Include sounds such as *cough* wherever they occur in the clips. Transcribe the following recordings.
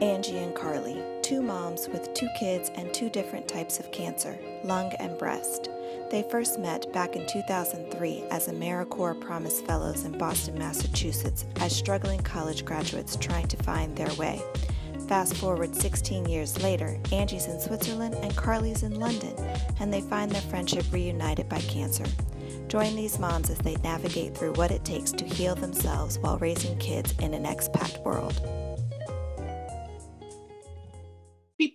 Angie and Karlee, two moms with two kids and two different types of cancer, lung and breast. They first met back in 2003 as AmeriCorps Promise Fellows in Boston, Massachusetts, as struggling college graduates trying to find their way. Fast forward 16 years later, Angie's in Switzerland and Karlee's in London, and they find their friendship reunited by cancer. Join these moms as they navigate through what it takes to heal themselves while raising kids in an expat world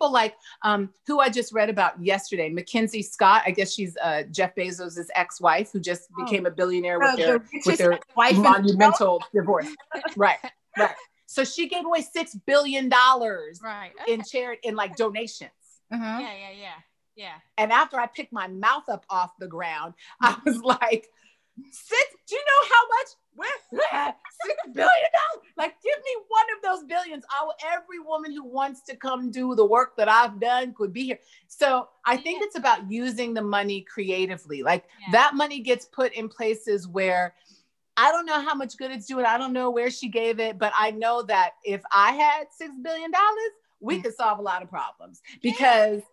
people like um, who I just read about yesterday, Mackenzie Scott. I guess she's uh, Jeff Bezos' ex-wife who just oh. became a billionaire with their with their wife monumental divorce. right, right. So she gave away six billion dollars right. Okay. in charity in like donations. Uh-huh. Yeah, yeah, yeah, yeah. And after I picked my mouth up off the ground, I was like, six. Do you know how much six billion dollars. Like, give me one of those billions. I will, every woman who wants to come do the work that I've done could be here. So I think yeah. it's about using the money creatively. Like yeah. that money gets put in places where I don't know how much good it's doing. I don't know where she gave it, but I know that if I had six billion dollars, we mm. could solve a lot of problems because yeah.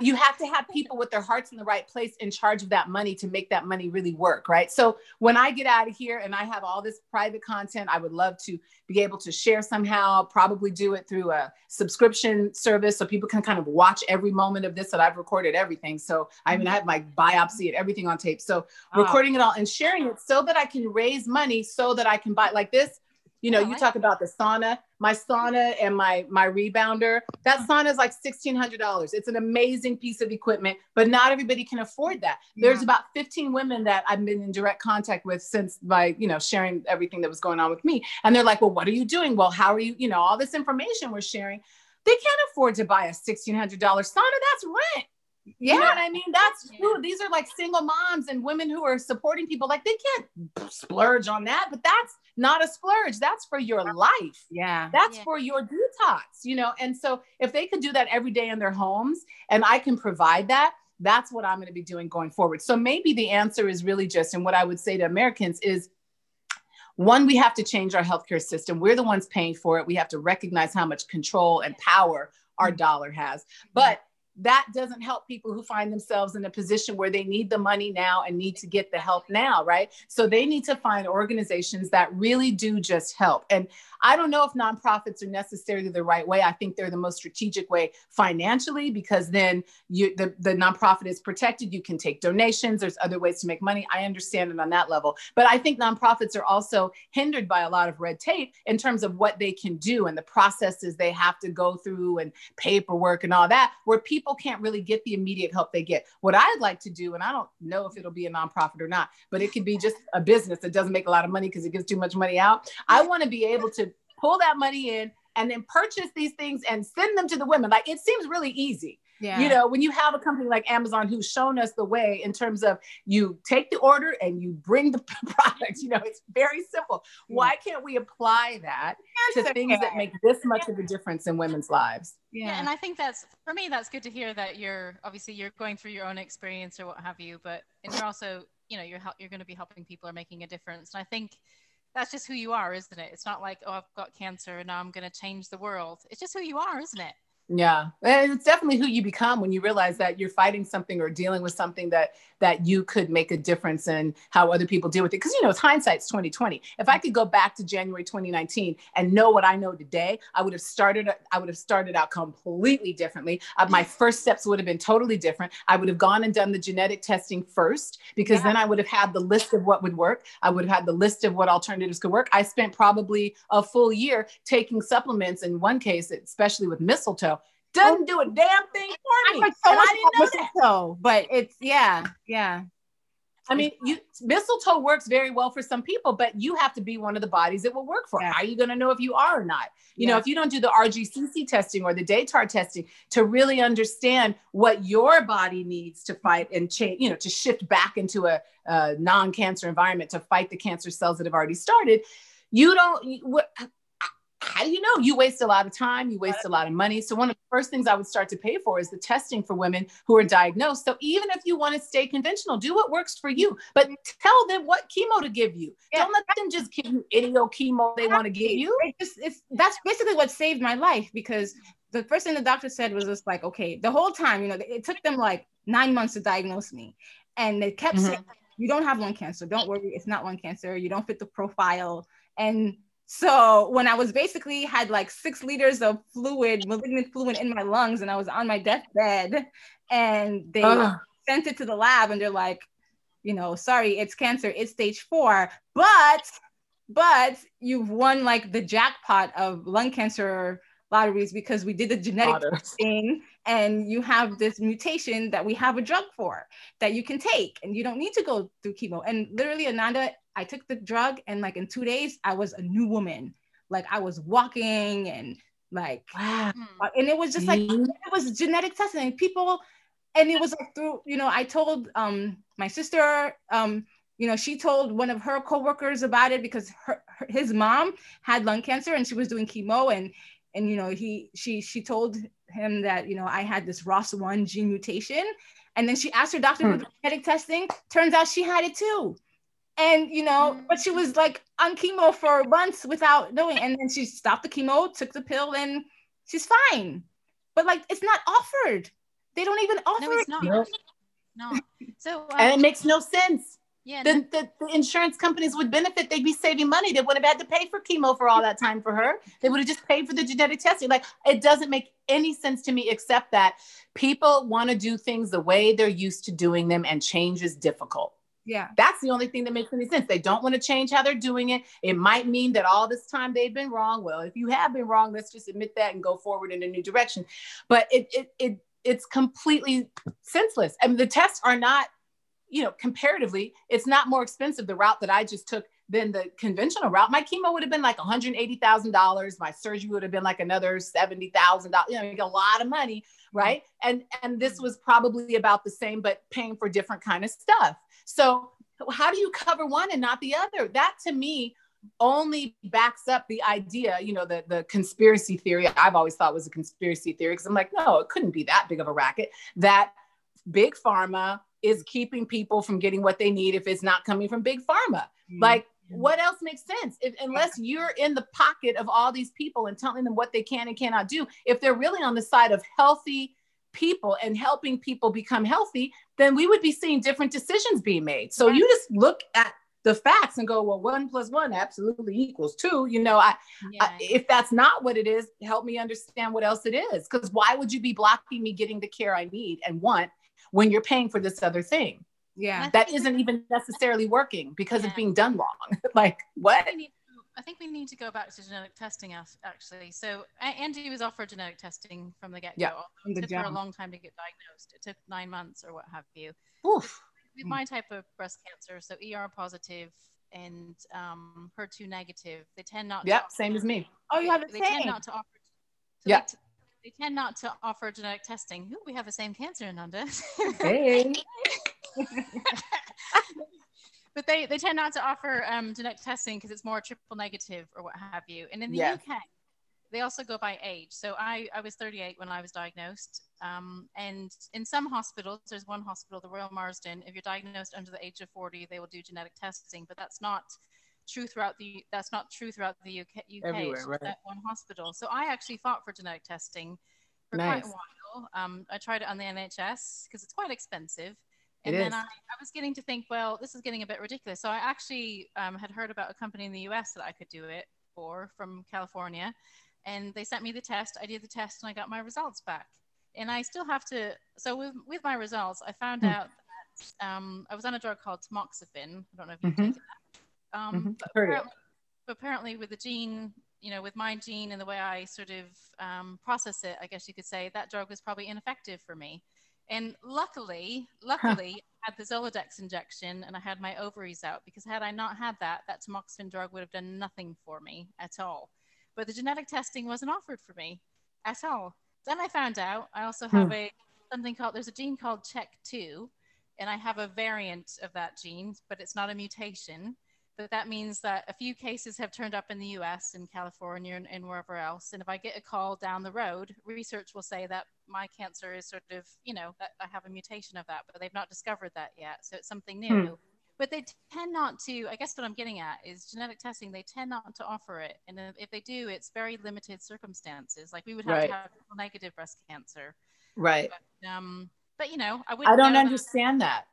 You have to have people with their hearts in the right place in charge of that money to make that money really work right? So when i get out of here and i have all this private content i would love to be able to share somehow probably do it through a subscription service so people can kind of watch every moment of this that i've recorded everything. So i mean i have my biopsy and everything on tape. So recording it all and sharing it so that i can raise money so that i can buy like this you know, you talk about the sauna, my sauna and my my rebounder. That uh-huh. sauna is like sixteen hundred dollars. It's an amazing piece of equipment, but not everybody can afford that. There's about fifteen women that I've been in direct contact with since my you know sharing everything that was going on with me, and they're like, well, what are you doing? Well, how are you? You know, all this information we're sharing. They can't afford to buy a sixteen hundred dollar sauna. That's rent. Yeah. You know what I mean? That's true. These are like single moms and women who are supporting people. Like they can't splurge on that, but that's not a splurge. That's for your life. Yeah. That's yeah. for your detox, you know? And so if they could do that every day in their homes and I can provide that, that's what I'm going to be doing going forward. So maybe the answer is really just, and what I would say to Americans is one, we have to change our healthcare system. We're the ones paying for it. We have to recognize how much control and power our mm-hmm. dollar has. But that doesn't help people who find themselves in a position where they need the money now and need to get the help now, right? So they need to find organizations that really do just help. And I don't know if nonprofits are necessarily the right way. I think they're the most strategic way financially because then you the, the nonprofit is protected. You can take donations. There's other ways to make money. I understand it on that level. But I think nonprofits are also hindered by a lot of red tape in terms of what they can do and the processes they have to go through and paperwork and all that, where people can't really get the immediate help they get. What I'd like to do, and I don't know if it'll be a nonprofit or not, but it could be just a business that doesn't make a lot of money because it gives too much money out. I want to be able to pull that money in and then purchase these things and send them to the women. Like it seems really easy. Yeah. You know, when you have a company like Amazon who's shown us the way in terms of you take the order and you bring the *laughs* product, you know, it's very simple. Yeah. Why can't we apply that to things that make this much of a difference in women's lives? Yeah. yeah. and I think that's for me that's good to hear that you're obviously you're going through your own experience or what have you, but and you're also, you know, you're you're going to be helping people or making a difference. And I think that's just who you are, isn't it? It's not like, oh, I've got cancer and now I'm going to change the world. It's just who you are, isn't it? Yeah, and it's definitely who you become when you realize that you're fighting something or dealing with something that that you could make a difference in how other people deal with it. Because you know, it's hindsight's 2020. If I could go back to January 2019 and know what I know today, I would have started. I would have started out completely differently. Uh, my first steps would have been totally different. I would have gone and done the genetic testing first because yeah. then I would have had the list of what would work. I would have had the list of what alternatives could work. I spent probably a full year taking supplements. In one case, especially with mistletoe doesn't do a damn thing for me. I, I didn't know that. but it's yeah, yeah. I mean, you mistletoe works very well for some people, but you have to be one of the bodies it will work for. Yeah. How are you going to know if you are or not? You yeah. know, if you don't do the RGCC testing or the DATAR testing to really understand what your body needs to fight and change, you know, to shift back into a, a non-cancer environment to fight the cancer cells that have already started, you don't. What, how do you know? You waste a lot of time, you waste a lot of money. So, one of the first things I would start to pay for is the testing for women who are diagnosed. So, even if you want to stay conventional, do what works for you, but tell them what chemo to give you. Yeah. Don't let them just give you any old chemo they want to give you. It's, it's, that's basically what saved my life because the first thing the doctor said was just like, okay, the whole time, you know, it took them like nine months to diagnose me. And they kept mm-hmm. saying, you don't have lung cancer. Don't worry, it's not lung cancer. You don't fit the profile. And so when I was basically had like six liters of fluid, malignant fluid in my lungs, and I was on my deathbed, and they uh. sent it to the lab, and they're like, you know, sorry, it's cancer, it's stage four, but but you've won like the jackpot of lung cancer lotteries because we did the genetic thing and you have this mutation that we have a drug for that you can take and you don't need to go through chemo and literally ananda I took the drug and like in two days, I was a new woman. Like I was walking and like, wow. Uh, and it was just like, mm-hmm. it was genetic testing. People, and it was like through, you know, I told um, my sister, um, you know, she told one of her coworkers about it because her, her, his mom had lung cancer and she was doing chemo and and you know he she she told him that you know I had this ROS1 gene mutation. And then she asked her doctor hmm. for genetic testing. Turns out she had it too. And you know but she was like on chemo for months without knowing. And then she stopped the chemo took the pill and she's fine. But like it's not offered. They don't even offer no, it's not. it no. So um, and it makes no sense yeah, the, no. the, the, insurance companies would benefit. They'd be saving money. They wouldn't have had to pay for chemo for all that time for her. They would have just paid for the genetic testing. Like it doesn't make any sense to me, except that people want to do things the way they're used to doing them, and change is difficult. Yeah. That's the only thing that makes any sense. They don't want to change how they're doing it. It might mean that all this time they've been wrong. Well, if you have been wrong, let's just admit that and go forward in a new direction. But it it it it's completely senseless. I mean, the tests are not, you know, comparatively, it's not more expensive the route that I just took than the conventional route. My chemo would have been like $180,000. My surgery would have been like another $70,000. You know, a lot of money, right? And and this was probably about the same, but paying for different kind of stuff. So how do you cover one and not the other? That to me only backs up the idea, you know, the, the conspiracy theory I've always thought was a conspiracy theory because I'm like, no, it couldn't be that big of a racket that big pharma is keeping people from getting what they need if it's not coming from big pharma. Mm-hmm. Like, what else makes sense if, unless you're in the pocket of all these people and telling them what they can and cannot do if they're really on the side of healthy people and helping people become healthy, then we would be seeing different decisions being made. So you just look at the facts and go, well, one plus one absolutely equals two. You know, I, yeah. I, if that's not what it is, help me understand what else it is. Because why would you be blocking me getting the care I need and want when you're paying for this other thing? Yeah, that isn't even necessarily working because yeah. it's being done wrong. *laughs* like what? I think we need to go back to genetic testing actually. So Andy was offered genetic testing from the get go. Yeah, it took her a long time to get diagnosed. It took nine months or what have you. Oof. With my type of breast cancer, so ER positive and um, HER2 negative, they tend not. Yep, same as me. Oh, you have the they same. tend not to offer. So yeah. They, they, tend not to offer genetic testing. Ooh, we have the same cancer, Nanda. Hey. *laughs* but they, they tend not to offer um, genetic testing because it's more triple negative or what have you. And in the UK, they also go by age. So I, I was 38 when I was diagnosed. Um, and in some hospitals, there's one hospital, the Royal Marsden, if you're diagnosed under the age of 40, they will do genetic testing, but that's not true throughout the that's not true throughout the UK, UK Everywhere, right. that one hospital. So I actually fought for genetic testing for nice. quite a while. Um, I tried it on the NHS because it's quite expensive. And it then I, I, was getting to think, well, this is getting a bit ridiculous. So I actually um, had heard about a company in the US that I could do it for from California. And they sent me the test. I did the test and I got my results back. And I still have to, so with, with my results, I found hmm. out that um, I was on a drug called tamoxifen. I don't know if you've mm-hmm. taken that. Um, mm-hmm. but, apparently, but, apparently, with the gene, you know, with my gene and the way I sort of um, process it, I guess you could say that drug was probably ineffective for me. And luckily, luckily, I had the Zoladex injection and I had my ovaries out because had I not had that, that tamoxifen drug would have done nothing for me at all. But the genetic testing wasn't offered for me at all. Then I found out I also have hmm. a something called there's a gene called CHEK2, and I have a variant of that gene, but it's not a mutation. But that means that a few cases have turned up in the US, in California, and, and, wherever else. And if I get a call down the road, research will say that my cancer is sort of, you know, that I have a mutation of that, but they've not discovered that yet. So it's something new. Hmm. But they tend not to, I guess what I'm getting at is genetic testing, they tend not to offer it. And if they do, it's very limited circumstances. Like we would have right. to have negative breast cancer. Right. But, um, but you know, I would I don't understand that.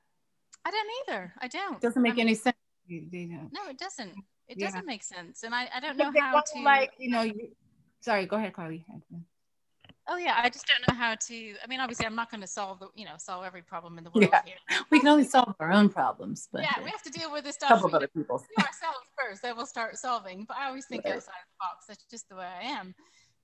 that. I don't either. I don't. It doesn't make I mean, any sense they don't. No, it doesn't. It yeah. doesn't make sense, and I, I don't know how to like you know. You, sorry, go ahead, Karlee. Oh yeah, I just don't know how to. I mean, obviously, I'm not going to solve the, you know, solve every problem in the world yeah. here. *laughs* We can only solve our own problems, but yeah, we have to deal with this stuff. Couple of other people. ourselves first, then we'll start solving. But I always think right. outside the box. That's just the way I am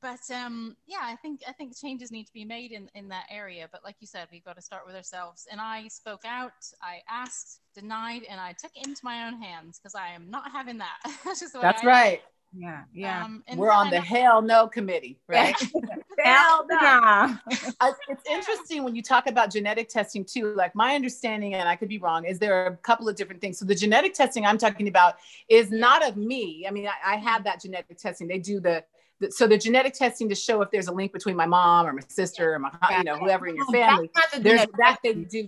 but um, yeah, I think I think changes need to be made in in that area. But like you said, we've got to start with ourselves. And I spoke out, I asked, denied, and I took it into my own hands because I am not having that. *laughs* That's just That's right. Yeah, yeah. Um, We're on the hell no committee, *laughs* right? *laughs* hell no. It's interesting when you talk about genetic testing too. Like my understanding, and I could be wrong, is there are a couple of different things. So the genetic testing I'm talking about is not of me. I mean, I, I have that genetic testing. They do the so the genetic testing to show if there's a link between my mom or my sister or my you know whoever in your family there's that they do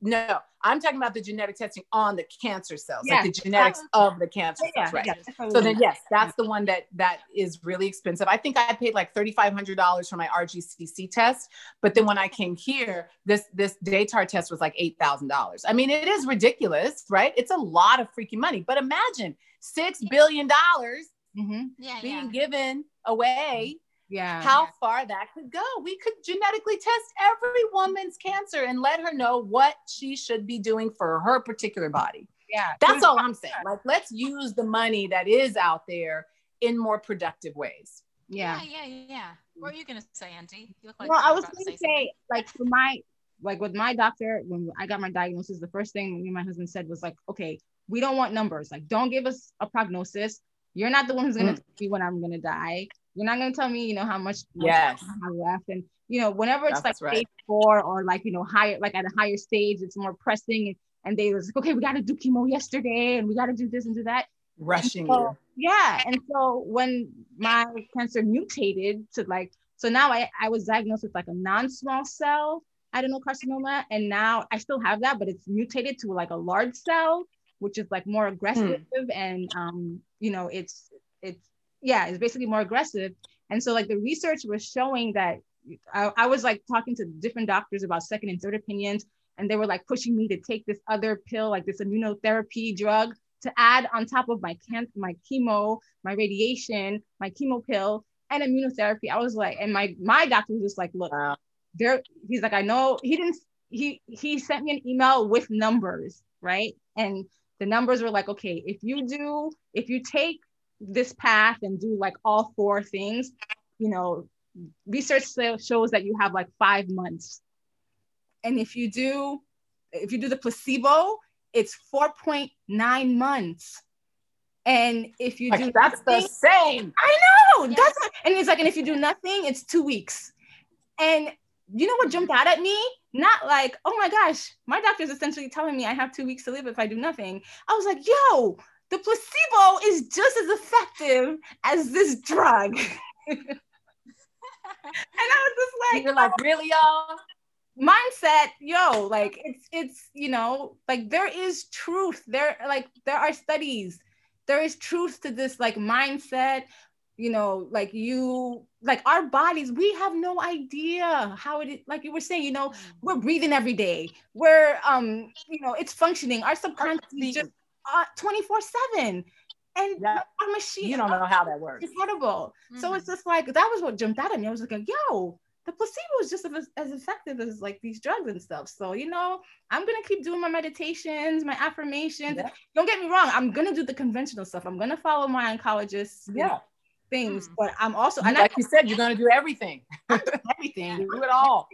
no i'm talking about the genetic testing on the cancer cells like the genetics of the cancer cells right? so then yes that's the one that that is really expensive. I think i paid like $3500 for my rgcc test but then when i came here this this datar test was like $8000 i mean it is ridiculous right? It's a lot of freaking money but imagine six billion dollars mm-hmm. yeah, being yeah. given away yeah. how far that could go. We could genetically test every woman's cancer and let her know what she should be doing for her particular body. Yeah. That's all i'm saying. like let's use the money that is out there in more productive ways. Yeah. Yeah yeah, yeah. what are you gonna say andy like well i was gonna say, say like for my like with my doctor when i got my diagnosis the first thing me and my husband said was like okay we don't want numbers. Like don't give us a prognosis. You're not the one who's gonna mm. tell me when I'm gonna die. You're not gonna tell me, you know, how much yes. I left. And you know, whenever it's That's like right. stage four or like you know higher, like at a higher stage, it's more pressing. And, and they was like, okay, we got to do chemo yesterday, and we got to do this and do that. Rushing so. Yeah, and so when my cancer mutated to like, so now I I was diagnosed with like a non-small cell adenocarcinoma, and now I still have that, but it's mutated to like a large cell which is like more aggressive hmm. and um, you know it's it's yeah it's basically more aggressive. And so like the research was showing that I, I was like talking to different doctors about second and third opinions and they were like pushing me to take this other pill like this immunotherapy drug to add on top of my can my chemo my radiation my chemo pill and immunotherapy. I was like and my my doctor was just like look wow. there he's like i know he didn't he he sent me an email with numbers right? And the numbers were like, okay, if you do, if you take this path and do like all four things, you know, research shows that you have like five months. And if you do, if you do the placebo, it's 4.9 months. And if you do that's nothing, the same. I know. Yes. That's and he's like, and if you do nothing, it's two weeks. And you know what jumped out at me? Not like, oh my gosh, my doctor's essentially telling me I have two weeks to live if I do nothing. I was like, yo, the placebo is just as effective as this drug. *laughs* and I was just like, you're like, really, y'all? mindset yo like it's it's you know like there is truth there like there are studies there is truth to this like mindset you know like you like our bodies we have no idea how it is like you were saying you know mm-hmm. we're breathing every day we're um you know it's functioning our subconscious is just uh, 24 7 and yeah. our machine you don't know how that works incredible mm-hmm. so it's mm. just like that was what jumped out at me i was like yo the placebo is just as, as effective as like these drugs and stuff. So, you know, I'm gonna keep doing my meditations, my affirmations. Yeah. Don't get me wrong, I'm gonna do the conventional stuff. I'm gonna follow my oncologist. Yeah things, mm. but I'm also and like I, you said, you're gonna do everything. *laughs* everything. do it all.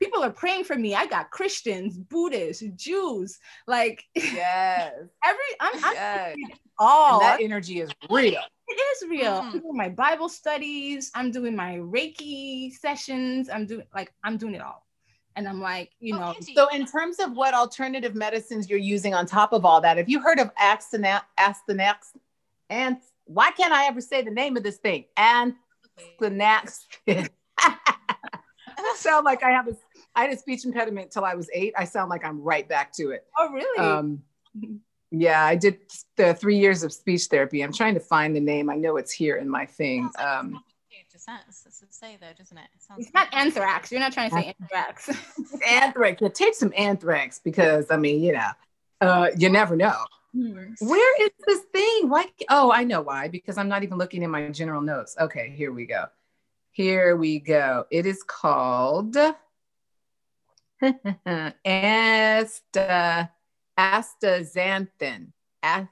People are praying for me. I got Christians, Buddhists, Jews, like yes. *laughs* every I'm, I'm all and that energy is real. It is real. Mm. I'm doing my Bible studies. I'm doing my Reiki sessions. I'm doing like I'm doing it all. And I'm like, you Oh, know, Angie, So, in terms of what alternative medicines you're using on top of all that, have you heard of Astenax? Astenax? And why can't I ever say the name of this thing? Astenax. *laughs* I sound like I have a I had a speech impediment till I was eight. I sound like I'm right back to it. oh really? Um, yeah, I did the three years of speech therapy. I'm trying to find the name. I know it's here in my thing. Sounds like Um, complicated to sense- to say though, doesn't it? It it's not anthrax. You're not trying to say anthrax. *laughs* anthrax. Yeah, take some anthrax because I mean, you know, uh, you never know. Where is this thing? Why? Oh, I know why. Because I'm not even looking in my general notes. Okay, here we go. Here we go. It is called *laughs* Asta, astaxanthin. A-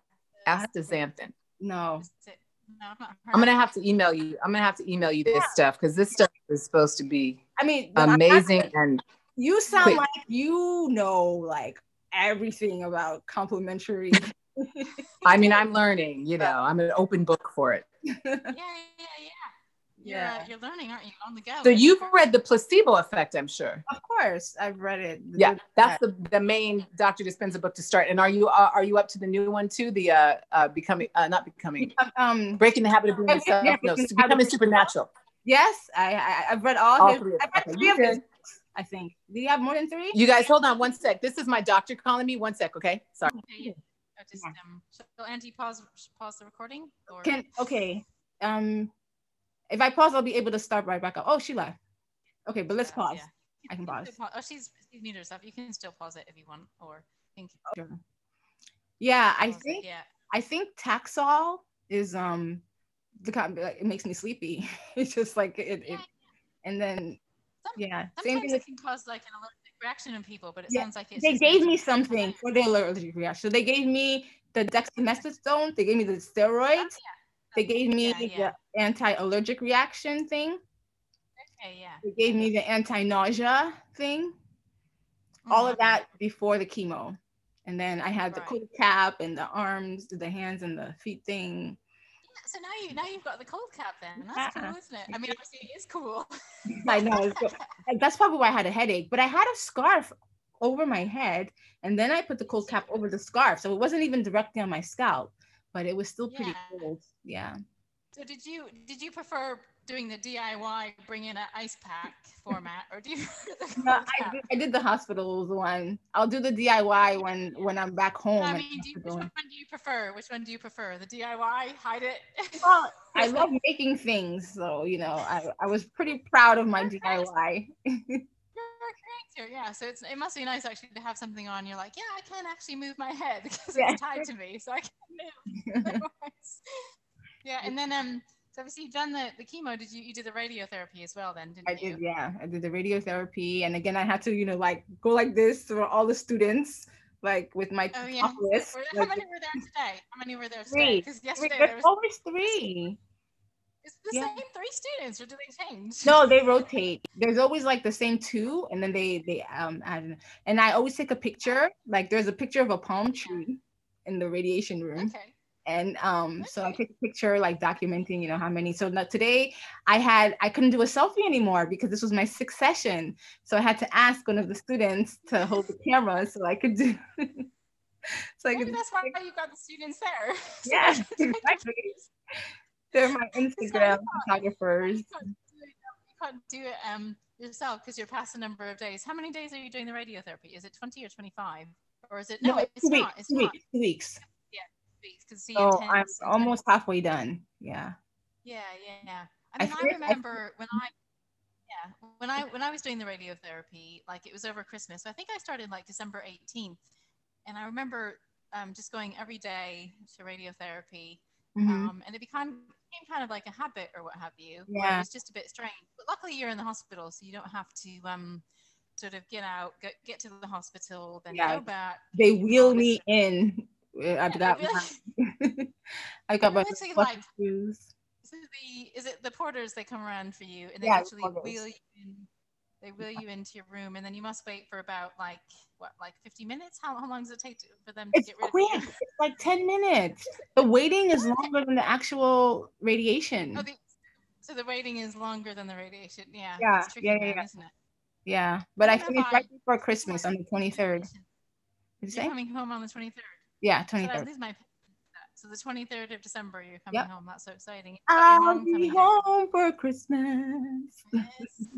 Astaxanthin. no. No, I've not heard I'm gonna have to email you. I'm gonna have to email you this stuff because this stuff is supposed to be I mean, but I- amazing and you sound Quick. like you know like everything about complementary. *laughs* *laughs* I mean I'm learning. You know, I'm an open book for it. *laughs* Yeah, yeah, yeah. You're, Yeah. uh, you're learning, aren't you? On the go. So you've read the placebo effect, I'm sure. of course, I've read it. Yeah, that's the the main Dr. Dispenza book to start. And are you uh, are you up to the new one too? The uh, uh becoming uh, not becoming um. breaking the habit of being yourself. yeah, No, Breaking the Habit becoming supernatural. Yes, I, I I've read all, All his. three of I've them. read Okay, three you of his. good. I think. Do you have more than three? You guys, hold on one sec. This is my doctor calling me. One sec, okay? Sorry. Okay, yeah. I just, um, so Andy, pause, pause the recording. Or Can okay. Um, if I pause, I'll be able to start right back up. Oh, she left. Okay, but let's Yeah, pause. yeah. I can pause. still Oh, she's she's muted herself. You can still pause it if you want, or you Sure. Yeah, I pause think Yeah. I think Taxol is um the kind like, it makes me sleepy. *laughs* it's just like it, it Yeah. and then Some- yeah, same thing it can cause like an allergic reaction in people, but it Yeah, sounds like it's they gave me something for the allergic reaction. So they gave me the dexamethasone, they gave me the steroids, they gave me Yeah, yeah. the anti-allergic reaction thing, Okay, yeah. they gave me the anti-nausea thing, all of Mhm. that before the chemo. And then I had the Right. cold cap and the arms, the hands and the feet thing. So now you now you've got the cold cap then. That's cool, isn't it? I mean, obviously it is cool. *laughs* I know. it's go- and That's probably why I had a headache. But I had a scarf over my head, and then I put the cold cap over the scarf, so it wasn't even directly on my scalp, but it was still pretty Yeah. cold. Yeah. So did you did you prefer doing the DIY, bring in an ice pack *laughs* format, or do you? No, I did, I did the hospital's one. I'll do the DIY when when I'm back home. I mean, do you, which one do you prefer? Which one do you prefer? The DIY, hide it. Well, *laughs* I love making things, so you know, I, I was pretty proud of my DIY. You're a creator, yeah. So it's it must be nice actually to have something on. You're like, yeah, I can actually move my head because Yeah. it's tied to me, so I can move. *laughs* Yeah, and then um, so obviously you've done the the chemo. Did you you did the radiotherapy as well? Then didn't I you? I did, yeah. I did the radiotherapy, and again, I had to, you know, like go like this for all the students, like with my Oh yeah. list. How like, many were there today? How many were there today? Three. Because yesterday there's there was always three. it's the Yeah. same three students, or do they change? No, they rotate. There's always like the same two, and then they they um add. And I always take a picture. Like there's a picture of a palm tree in the radiation room. Okay. And um so i take a picture like documenting you know how many so now today i had i couldn't do a selfie anymore because this was my sixth session so i had to ask one of the students to hold the camera so i could do *laughs* so i could that's why you got the students there. So *laughs* Yeah, they can take exactly. they're my instagram photographers You can't do it, you can't do it um, yourself because you're past the number of days. How many days are you doing the radiotherapy? Is it 20 or 25? Or is it? No, it's it's two weeks not. It's two weeks two weeks Because see, so i'm intense. almost halfway done yeah Yeah, yeah, yeah. I I mean, I, I- remember when I, yeah, when I when I was doing the radiotherapy, like it was over Christmas. So I think I started like December 18th, and I remember um, just going every day to radiotherapy, Mhm. um, and it became became kind of like a habit or what have you. Yeah. It was just a bit strange. But luckily, you're in the hospital, so you don't have to um, sort of get out, get, get to the hospital, then Yeah. go back. they wheel me in Uh, i've Yeah, got i got my literally, like, *laughs* shoes. So the is it the porters they come around for you and they Yeah, actually porters. wheel you in they wheel you into your room and then you must wait for about like what like 50 minutes how, how long does it take to, for them to It's get rid quick. of you It's like 10 minutes. The waiting is longer than the actual radiation. oh, the, so the waiting is longer than the radiation yeah Yeah, tricky yeah, yeah, yeah. isn't it Yeah, but I What finished right before Christmas on the 23rd. Did you say? coming home on the 23rd. Yeah, So, 23rd. lose my so the 23rd of December, you're coming Yep. home. That's so exciting. You've got your I'll be coming home for Christmas. Yes.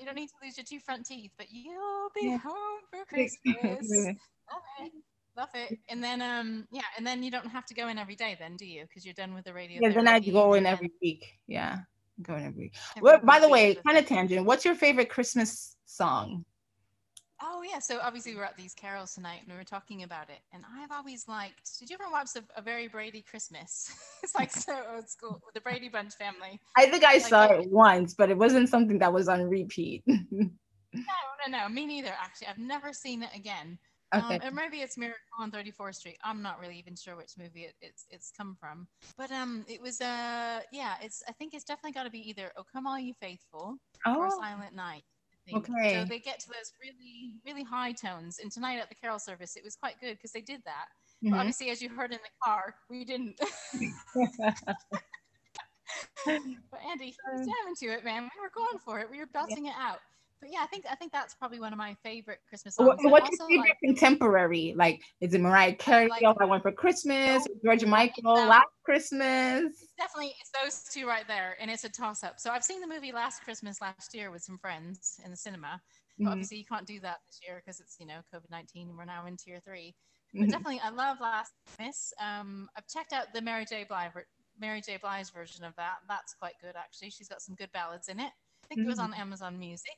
You don't need to lose your two front teeth, but you'll be Yeah. home for Christmas. Love it. Love it. And then um yeah, and then you don't have to go in every day then, do you? Because you're done with the radio. yeah, then I go in every week. Yeah, go in every week. every Well, by the way, kind of tangent. What's your favorite Christmas song? Oh yeah, so obviously we're at these carols tonight and we were talking about it. And I've always liked did you ever watch a, a very Brady Christmas? *laughs* it's like so old school the Brady Bunch family. I think I Like saw it once, but it wasn't something that was on repeat. *laughs* No, no, no, me neither. Actually, I've never seen it again. okay. Um, or maybe it's Miracle on 34th Street. I'm not really even sure which movie it, it's it's come from. But um, it was uh, yeah, it's I think it's definitely got to be either "Oh Come All You Faithful" or oh, "Silent Night." Think. Okay. So they get to those really really high tones. And tonight at the carol service, it was quite good because they did that. But mhm. obviously, as you heard in the car, we didn't. *laughs* *laughs* but Andy, he was jamming to it, man. We were going for it. We were belting it out. But yeah, I think I think that's probably one of my favorite Christmas songs. What- What's your favorite like, contemporary? Like, is it Mariah Carey? like- All I Want for Christmas? Oh, George Michael? um, Last Christmas? It's definitely it's those two right there, and it's a toss up. So I've seen the movie Last Christmas last year with some friends in the cinema. But Mhm, obviously, you can't do that this year because it's you know COVID nineteen. We're now in tier three. But mhm. definitely, I love Last Christmas. Um, I've checked out the Mary J. Blige Mary J. Blige's version of that. That's quite good actually. She's got some good ballads in it. I think it was on Amazon Music.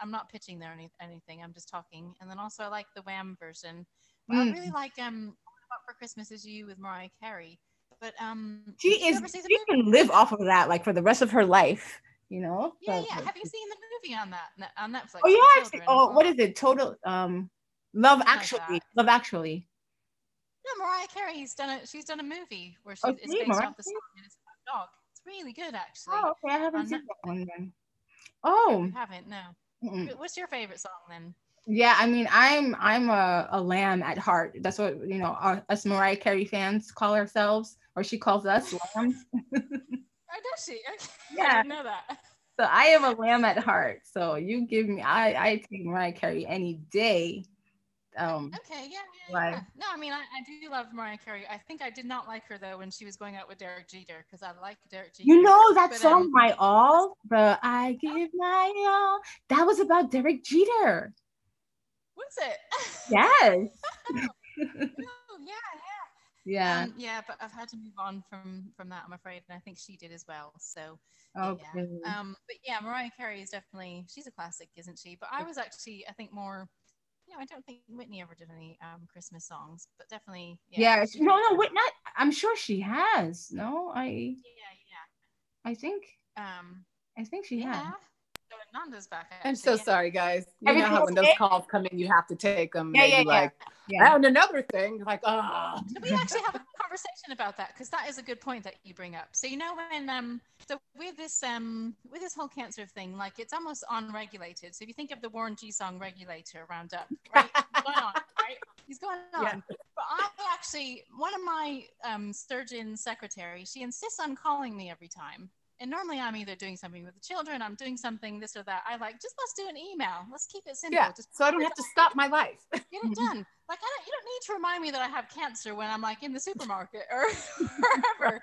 I'm not pitching there any, anything. I'm just talking. And then also I like the Wham version. But I Mm. really like um, What for Christmas Is You with Mariah Carey. But um, She is. ever see the She can live off of that, like for the rest of her life. You know. Yeah, So- yeah. Have you seen the movie on that on Netflix? Oh yeah. Actually, oh, what is it? Total. Um, Love Something Actually. that. Love Actually. No, Mariah Carey's done a she's done a movie where she, Oh, it's based Mariah off the song and it's about a dog. It's really good actually. Oh, okay. I haven't on seen that one then. You Oh. haven't? No. Mm-mm. What's your favorite song then? Yeah, I mean, I'm I'm a, a lamb at heart. That's what you know. Our, us Mariah Carey fans call ourselves, or she calls us *laughs* lambs. Oh, does she? *laughs* Okay. I Yeah. didn't know that. So I am a lamb at heart. So you give me, I I take Mariah Carey any day. Um, Okay, yeah, yeah, yeah. No, I mean, I, I do love Mariah Carey. I think I did not like her though when she was going out with Derek Jeter because I like Derek Jeter. you know that But, song, um, My All, the I give my all. That was about Derek Jeter. Was it? Yes. *laughs* *laughs* oh, yeah, yeah. yeah. Um, yeah, but I've had to move on from from that. I'm afraid, and I think she did as well. So okay. yeah. Um, but yeah, Mariah Carey is definitely she's a classic, isn't she? But I was actually, I think more. You know, I don't think Whitney ever did any um, Christmas songs, but definitely. yeah. she No, did. no, wait, not. I'm sure she has. No, I Yeah, yeah. I think. Um, I think she yeah. has. So Nanda's back. I'm so yeah. sorry, guys. You know how when those okay? calls come in, you have to take them. Yeah, yeah, yeah. like, Yeah. and another thing, like, ah. So we actually have a conversation about that because that is a good point that you bring up. So you know when um so with this um with this whole cancer thing, like it's almost unregulated. So if you think of the Warren G song regulator Roundup, right? He's going on, right? He's going *laughs* on. Yeah. But I actually one of my um surgeon secretary, she insists on calling me every time. And normally I'm either doing something with the children, I'm doing something this or that. I like just let's do an email. Let's keep it simple. Yeah. Just So I don't have to stop my life. *laughs* get it done. *laughs* Like I don't, you don't need to remind me that I have cancer when I'm like in the supermarket or *laughs* wherever. Or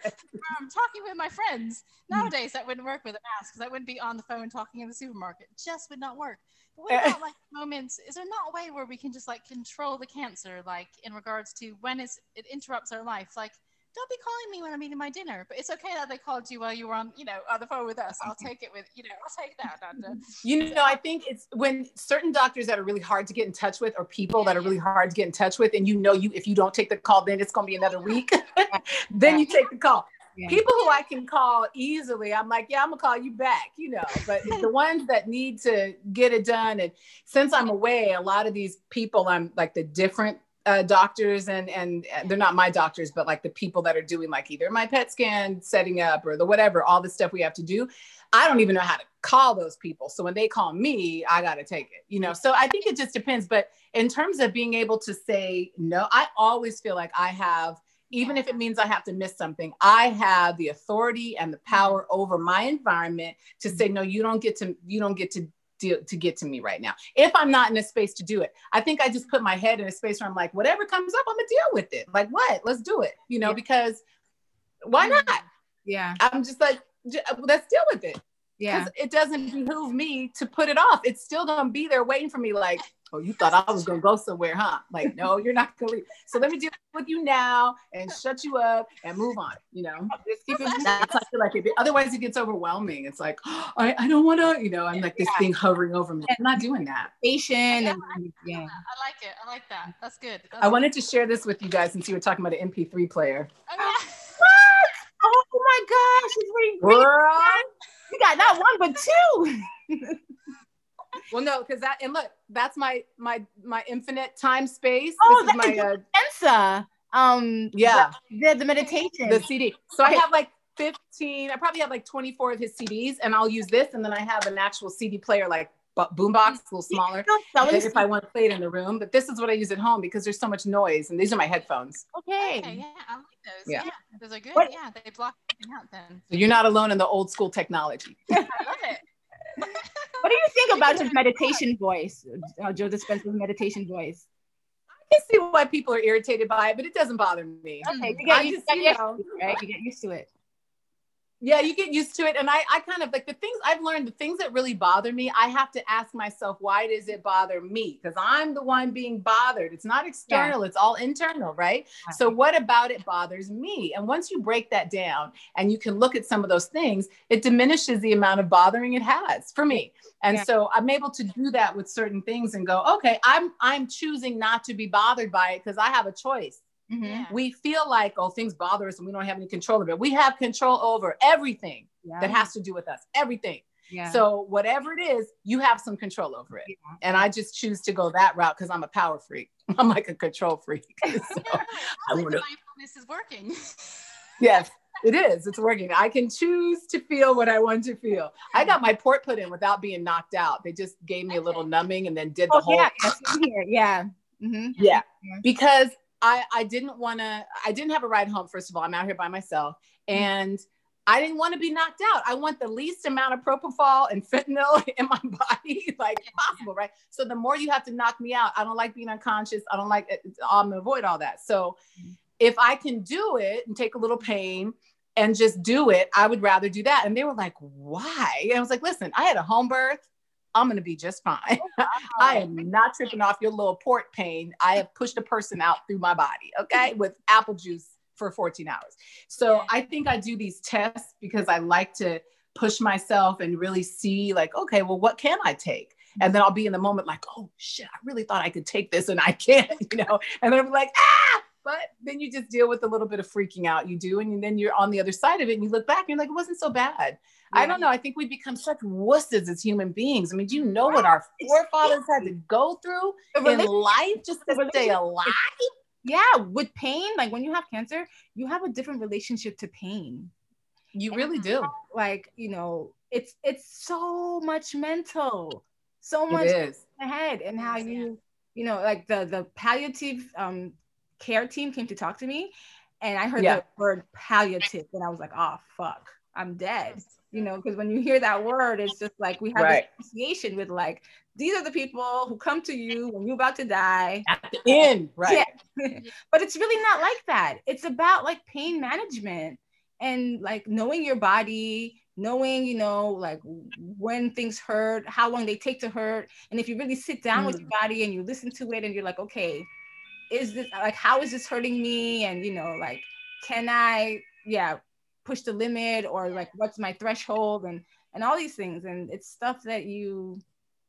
I'm talking with my friends. Mm-hmm. Nowadays that wouldn't work with a mask because I wouldn't be on the phone talking in the supermarket. Just would not work. But what eh. about like moments? Is there not a way where we can just like control the cancer, like in regards to when it interrupts our life? Like don't be calling me when I'm eating my dinner. But it's okay that they called you while you were on, you know, on the phone with us. I'll take it with, you know, I'll take that, Dr. *laughs* You know, I think it's when certain doctors that are really hard to get in touch with, or people that are really hard to get in touch with, and you know, you if you don't take the call, then it's going to be another week. *laughs* then you take the call. Yeah. People who I can call easily, I'm like, yeah, I'm gonna call you back, you know. But the *laughs* ones that need to get it done, and since I'm away, a lot of these people, I'm like the different uh, doctors, and and they're not my doctors, but like the people that are doing like either my PET scan setting up or the whatever, all the stuff we have to do. I don't even know how to call those people. So when they call me, I got to take it, you know? So I think it just depends. But in terms of being able to say no, I always feel like I have, even if it means I have to miss something, I have the authority and the power over my environment to say, no, you don't get to, you don't get to deal to get to me right now. If I'm not in a space to do it, I think I just put my head in a space where I'm like, whatever comes up, I'm gonna deal with it. Like what? Let's do it. You know, Yeah. because why mm-hmm. not? Yeah. I'm just like, let's deal with it. Yeah. Because it doesn't behoove me to put it off. It's still gonna be there waiting for me. Like, oh, you thought I was gonna go somewhere, huh? Like, no, you're not gonna leave. So let me deal with you now and shut you up and move on. You know. Just keep it That's how I feel like it. Otherwise, it gets overwhelming. It's like, oh, *gasps* I, I don't want to, you know, I'm like this thing hovering over me. I'm not doing that. patient Yeah, and yeah. I like it. I like that. That's good. That's I wanted to share this with you guys since you were talking about an MP3 player. Oh, yeah. *gasps* Oh my gosh, it's very great. Girl. You got not one but two. *laughs* Well, no, because that and look, that's my my my infinite time space. Oh, this is that my uh, Um yeah. the, the meditation. the CD. So I have like 15, I probably have like 24 of his CDs, and I'll use this. And then I have an actual CD player, like bu- boombox, a little smaller, That if I want to play it in the room. But this is what I use at home because there's so much noise, and these are my headphones. okay. Okay, yeah, I like those. Yeah. Yeah. those are good. What- Yeah, they block everything out then. So you're not alone in the old school technology. *laughs* I love it. What do you think about his meditation voice? Uh, Joe Dispenza's meditation voice. I can see why people are irritated by it, but it doesn't bother me. Okay, you I you just, get you used to it, right? You get used to it. Yeah you get used to it and I, I kind of like the things i've learned the things that really bother me i have to ask myself why does it bother me? Because i'm the one being bothered it's not external it's all internal right? So what about it bothers me? And once you break that down and you can look at some of those things it diminishes the amount of bothering it has for me. And Yeah. so i'm able to do that with certain things and go okay i'm i'm choosing not to be bothered by it because i have a choice Mhm. We feel like oh things bother us and we don't have any control of it we have control over everything Yeah. that has to do with us everything yeah. so whatever it is you have some control over it and i just choose to go that route because i'm a power freak *laughs* i'm like a control freak *laughs* so, Yeah, *laughs* I wanna- mindfulness is working. yes it is it's working i can choose to feel what i want to feel i got my port put in without being knocked out they just gave me a little numbing and then did the oh, whole yeah, yeah, yeah. Mhm. yeah Yeah. because i i didn't want to i didn't have a ride home first of all i'm out here by myself Mm-hmm. and i didn't want to be knocked out. I want the least amount of propofol and *laughs* fentanyl in my body *laughs* like possible right? So the more you have to knock me out i don't like being unconscious i don't like i'm gonna avoid all that. So Mm-hmm. if i can do it and take a little pain and just do it i would rather do that. And they were like why? And i was like listen i had a home birth i'm gonna be just fine *laughs* I am not tripping off your little port pain. I have pushed a person out through my body, okay, *laughs* with apple juice for 14 hours. So I think I do these tests because I like to push myself and really see, like, okay, well, what can I take? And then I'll be in the moment like, oh shit, I really thought I could take this and I can't, *laughs* you know, and then I'm like, ah, but then you just deal with a little bit of freaking out you do. And then you're on the other side of it and you look back and you're like, it wasn't so bad. I don't know. I think we become such wusses as human beings. I mean, do you know what our forefathers had to go through in life just to stay alive? yeah, with pain, like when you have cancer, you have a different relationship to pain. You really do. Like, you know, it's it's so much mental, so much is. ahead and how you you know like the the palliative um care team came to talk to me and i heard Yeah. the word palliative and i was like oh fuck i'm dead you know because when you hear that word it's just like we have Right. this association with like these are the people who come to you when you're about to die At the end, right? *laughs* but it's really not like that it's about like pain management and like knowing your body knowing you know like when things hurt how long they take to hurt and if you really sit down with Mm. your body and you listen to it and you're like okay is this like how is this hurting me and you know like can i yeah push the limit or like what's my threshold and and all these things and it's stuff that you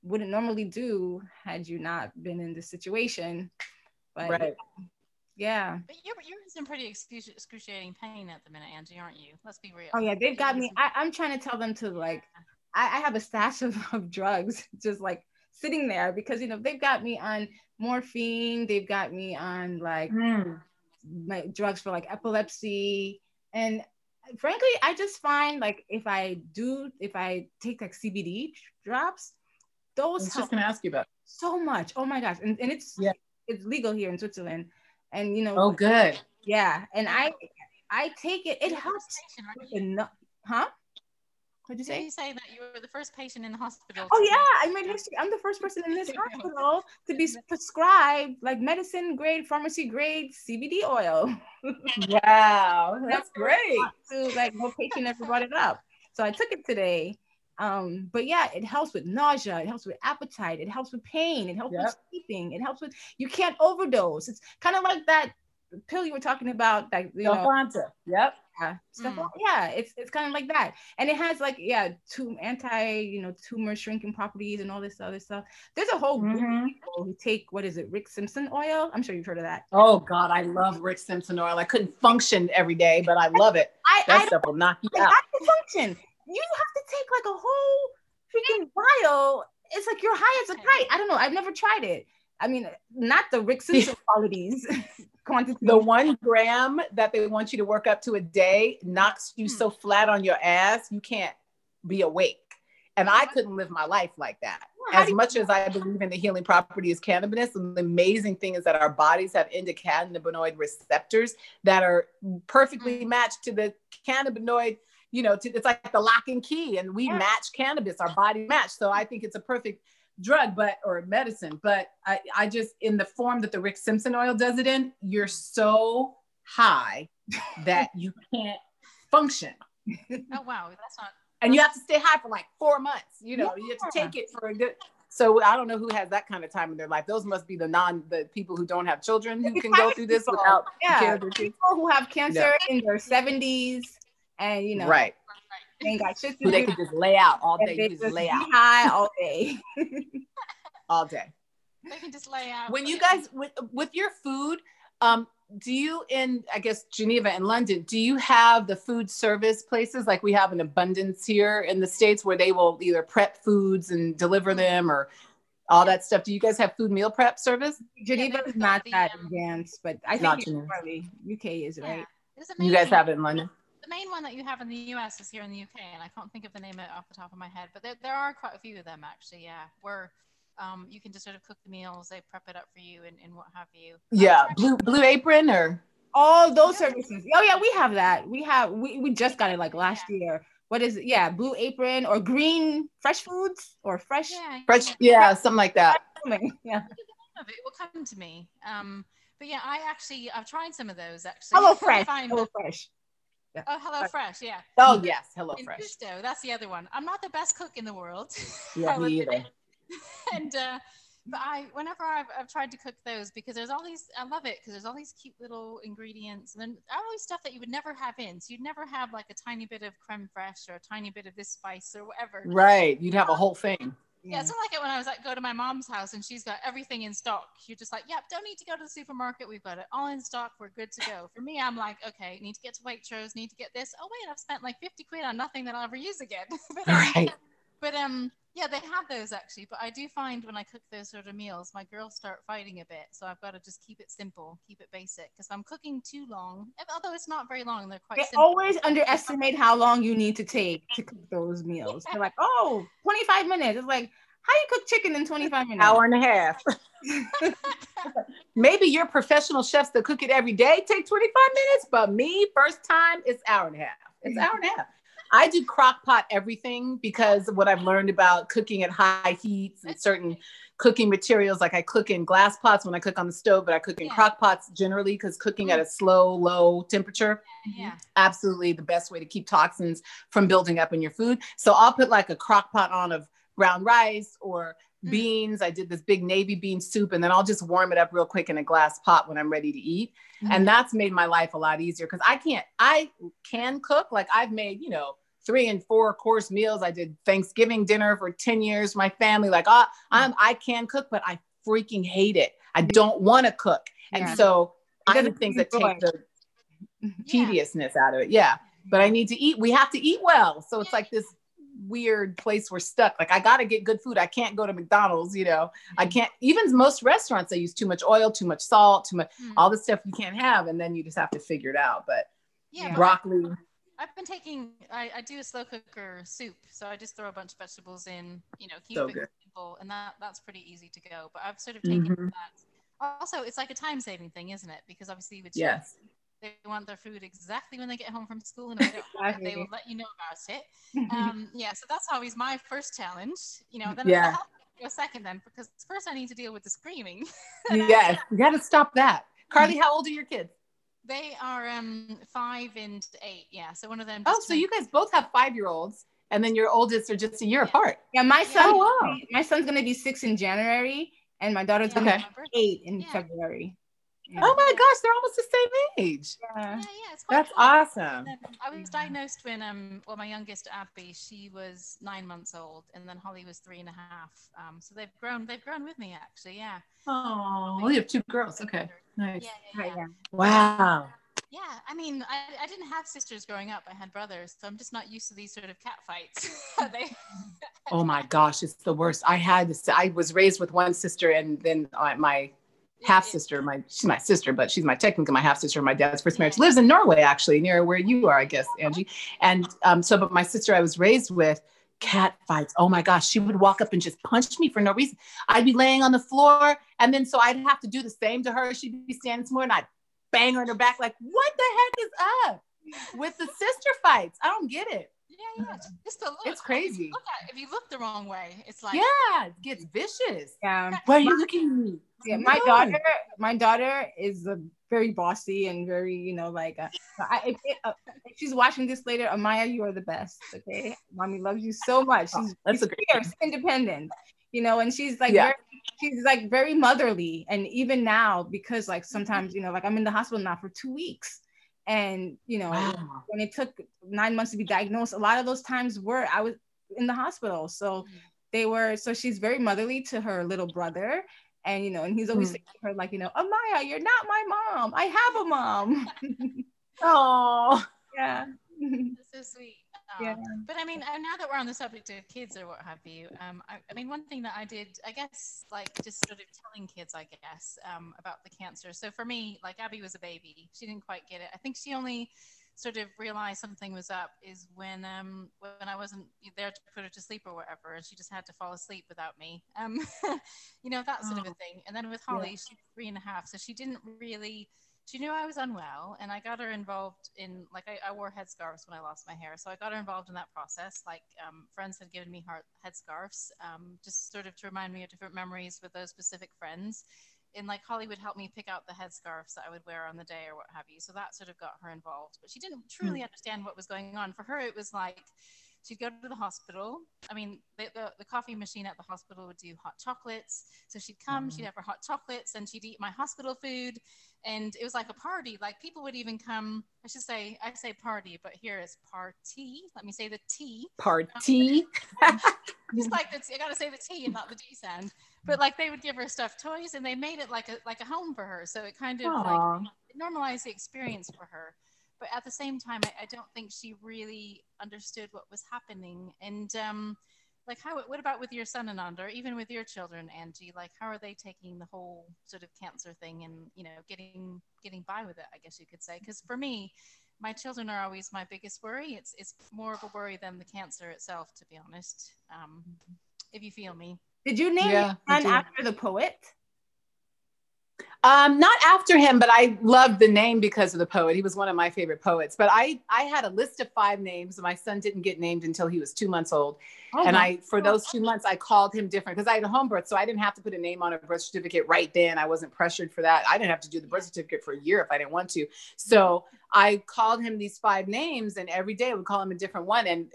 wouldn't normally do had you not been in this situation but Right. yeah But you're, you're in some pretty excruci- excruciating pain at the minute, Angie, aren't you? Let's be real. Oh yeah, they've got me. I, I'm trying to tell them to like. I, I have a stash of, of drugs *laughs* just like sitting there because you know they've got me on morphine. They've got me on like Mm. my drugs for like epilepsy, and frankly, I just find like if I do if I take like CBD drops, those. I was just going to ask you about. so much. Oh my gosh, and, and it's Yeah. it's legal here in Switzerland, and you know Oh, good. yeah, and I I take it. It helps. Station, aren't with you? the nu- huh? What'd you Did say? you say that you were the first patient in the hospital? Oh yeah, I made history. I'm the first person in this *laughs* hospital to be prescribed like medicine grade, pharmacy grade CBD oil. *laughs* Wow, that's great. to like no patient ever brought it up. So I took it today. Um, but yeah, it helps with nausea, it helps with appetite, it helps with pain, it helps with sleeping, it helps with you can't overdose. It's kind of like that pill you were talking about, that you know, Yep. Yeah, stuff. Mm. Yeah, it's it's kind of like that, and it has like yeah, two anti you know tumor shrinking properties and all this other stuff. There's a whole group Mhm. of people who take what is it, Rick Simpson oil? I'm sure you've heard of that. Oh God, I love Rick Simpson oil. I couldn't function every day, but I love it. I That I stuff will knock you out. function. You have to take like a whole freaking vial. It's like you're high as a kite. I don't know. I've never tried it. I mean, not the Rick Simpson *laughs* qualities *laughs* quantity. The one gram that they want you to work up to a day knocks you Hmm. so flat on your ass, you can't be awake. And I couldn't live my life like that. Well, As much as I believe in the healing properties of cannabis, the amazing thing is that our bodies have endocannabinoid receptors that are perfectly Mm. matched to the cannabinoid. You know, to, it's like the lock and key, and we Yeah. match cannabis. Our body match. So I think it's a perfect drug, but or medicine. But I, I just in the form that the Rick Simpson oil does it in, you're so high that you can't function *laughs* Oh wow, that's not. and you have to stay high for like four months. You know, you have to take it for a good. So I don't know who has that kind of time in their life. Those must be the non the people who don't have children who can go through this without Yeah. care of their kids. people who have cancer in their 70s and you know Right. They ain't got shit to Who they could just lay out all day. they just just lay out high all day. *laughs* all day. They can just lay out. When you guys with, with your food, um, do you in I guess Geneva and London, do you have the food service places like we have an abundance here in the States where they will either prep foods and deliver them or all that stuff? Do you guys have food meal prep service? Geneva they've is not that um, advanced, but I Not think it's probably UK is right. There's a You guys have it in London? The main one that you have in the US is here in the UK, and I can't think of the name of it off the top of my head, but there, there are quite a few of them actually. Yeah, where um, you can just sort of cook the meals, they prep it up for you, and, and what have you. Yeah, Um, blue blue apron or All those services. Oh yeah, we have that. We have we, we just got it like last year. What is it? Yeah, Blue Apron or Green Fresh Foods or Fresh. Yeah, fresh, yeah, something like that. Yeah. it will come to me. Um, but yeah, I actually I've tried some of those actually. Hello *laughs* Fresh. Hello Fresh. Oh, Hello Fresh, yeah. Oh yes, hello In fresh. Gousto, that's the other one. I'm not the best cook in the world. *laughs* Yeah, I would me either. *laughs* and uh, but I, whenever I've, I've tried to cook those, because there's all these, I love it because there's all these cute little ingredients, and then all these stuff that you would never have in. So you'd never have like a tiny bit of creme fraiche or a tiny bit of this spice or whatever. Right, you'd have a whole thing. Yeah, it's not like it when I was like go to my mom's house and she's got everything in stock. You're just like, yep, don't need to go to the supermarket. We've got it all in stock. We're good to go. For me, I'm like, okay, need to get to Waitrose, need to get this. Oh wait, I've spent like 50 quid on nothing that I'll ever use again. *laughs* but, um, Right. but um, yeah, they have those actually. But I do find when I cook those sort of meals, my girls start fighting a bit. So I've got to just keep it simple, keep it basic. Because I'm cooking too long, although it's not very long, they're quite They simple. always underestimate how long you need to take to cook those meals. They're like, oh, 25 minutes. It's like, how you cook chicken in 25 minutes? Hour and a half. *laughs* Maybe your professional chefs that cook it every day take 25 minutes, but me, first time, it's hour and a half. It's *laughs* hour and a half. I do crock pot everything because of what I've learned about cooking at high heats and certain cooking materials, like I cook in glass pots when I cook on the stove, but I cook in Yeah. crock pots generally because cooking at a slow, low temperature yeah. absolutely the best way to keep toxins from building up in your food. So I'll put like a crock pot on of brown rice or Mm. beans. I did this big navy bean soup and then I'll just warm it up real quick in a glass pot when I'm ready to eat. Mm-hmm. And that's made my life a lot easier because I can't, I can cook. Like I've made, you know, three and four course meals. I did Thanksgiving dinner for 10 years, my family, like I, I'm, I can cook, but I freaking hate it. I don't want to cook. And Yeah. so I do things that take the Yeah. tediousness out of it. Yeah. But I need to eat. We have to eat well. So it's like this weird place we're stuck. Like I got to get good food. I can't go to McDonald's, you know. I can't even most restaurants they use too much oil, too much salt, too much Mm. all the stuff you can't have and then you just have to figure it out. But Yeah, Yeah. but broccoli, I've been taking. I, I do a slow cooker soup, so I just throw a bunch of vegetables in. You know, keep So it good. simple, and that that's pretty easy to go. But I've sort of taken Mhm. that. Also, it's like a time saving thing, isn't it? Because obviously with yes. They want their food exactly when they get home from school, and if they don't have it, they will let you know about it. Um, yeah, so that's always my first challenge. You know, then Yeah. A second then because first I need to deal with the screaming. *laughs* yes, you got to stop that. Karlee, *laughs* how old are your kids? They are um five and eight. Yeah, so one of them. Oh, so you guys both have five year olds, and then your oldest are just a year apart. Yeah, my son. Oh, wow. My son's gonna be six in January, and my daughter's Yeah, gonna Okay. be eight in Yeah. February. Yeah. Oh my gosh, they're almost the same age. Yeah. Yeah, yeah, it's quite That's fun. awesome. I was diagnosed when um well my youngest Abby she was nine months old and then Holly was three and a half um so they've grown they've grown with me actually yeah Oh, well, you have two girls. Okay, nice. yeah yeah yeah, yeah. Wow. yeah I mean I, I didn't have sisters growing up I had brothers so I'm just not used to these sort of cat fights *laughs* they Oh *laughs* my gosh, it's the worst. I had this. I was raised with one sister, and then uh, my half sister, my she's my sister, but she's my technically my half sister. My dad's first marriage Yeah. lives in Norway, actually, near where you are, I guess, Angie. And um, so, but my sister I was raised with, cat fights. Oh my gosh, she would walk up and just punch me for no reason. I'd be laying on the floor, and then so I'd have to do the same to her. She'd be standing somewhere, and I'd bang her in her back, like, what the heck is up with the sister fights? I don't get it. Yeah yeah just a look It's crazy. look at if you look the wrong way it's like Yeah, it gets vicious. Yeah. Why are you looking at me? Yeah, my No. daughter, my daughter is a very bossy and very, you know, like, uh, I, if, it, uh, if she's watching this later, Amaya, you are the best. Okay, mommy loves you so much. Oh, She's, that's she's a great fierce, independent, you know, and she's like, Yeah. very, she's like very motherly. And even now, because like sometimes, you know, like I'm in the hospital now for two weeks, and you know, Wow. when it took nine months to be diagnosed, a lot of those times were I was in the hospital. So they were so she's very motherly to her little brother. And you know, and he's always Mm. saying to her, like, you know, Amaya, you're not my mom. I have a mom. *laughs* Oh, *laughs* yeah. this is sweet. Um, Yeah. But I mean, uh, now that we're on the subject of kids or what have you, um, I, I mean, one thing that I did, I guess, like just sort of telling kids, I guess, um, about the cancer. So for me, like Abby was a baby. She didn't quite get it. I think she only sort of realized something was up is when um when I wasn't there to put her to sleep or whatever, and she just had to fall asleep without me. Um, *laughs* you know that sort of a thing. And then with Holly, she's three and a half, so she didn't really she knew I was unwell and I got her involved in like I, I wore headscarves when I lost my hair. So I got her involved in that process. Like um, friends had given me heart headscarves, um, just sort of to remind me of different memories with those specific friends. And like Holly would help me pick out the headscarves that I would wear on the day or what have you. So that sort of got her involved. But she didn't truly understand what was going on. For her, it was like she'd go to the hospital. I mean, the, the, the coffee machine at the hospital would do hot chocolates. So she'd come, she'd mm. have her hot chocolates, and she'd eat my hospital food and it was like a party. Like people would even come. I should say, I say party, but here it's party. Let me say the T. party. Um, *laughs* just *laughs* like the T. I gotta say the T and not the D sound. But like they would give her stuffed toys, and they made it like a like a home for her. So it kind of Aw. like normalized the experience for her. But at the same time, I, I don't think she really understood what was happening. And um, like how what about with your son and under even with your children angie? Like how are they taking the whole sort of cancer thing and you know getting getting by with it i guess you could say? Because for me my children are always my biggest worry. It's it's more of a worry than the cancer itself to be honest. Um if you feel me. Did you name Yeah, I your son after the poet? Um, not after him, but I loved the name because of the poet. He was one of my favorite poets. But I, I had a list of five names. My son didn't get named until he was two months old, Oh, and I, for those two months, I called him different because I had a home birth, so I didn't have to put a name on a birth certificate right then. I wasn't pressured for that. I didn't have to do the birth certificate for a year if I didn't want to. So I called him these five names, and every day I would call him a different one, and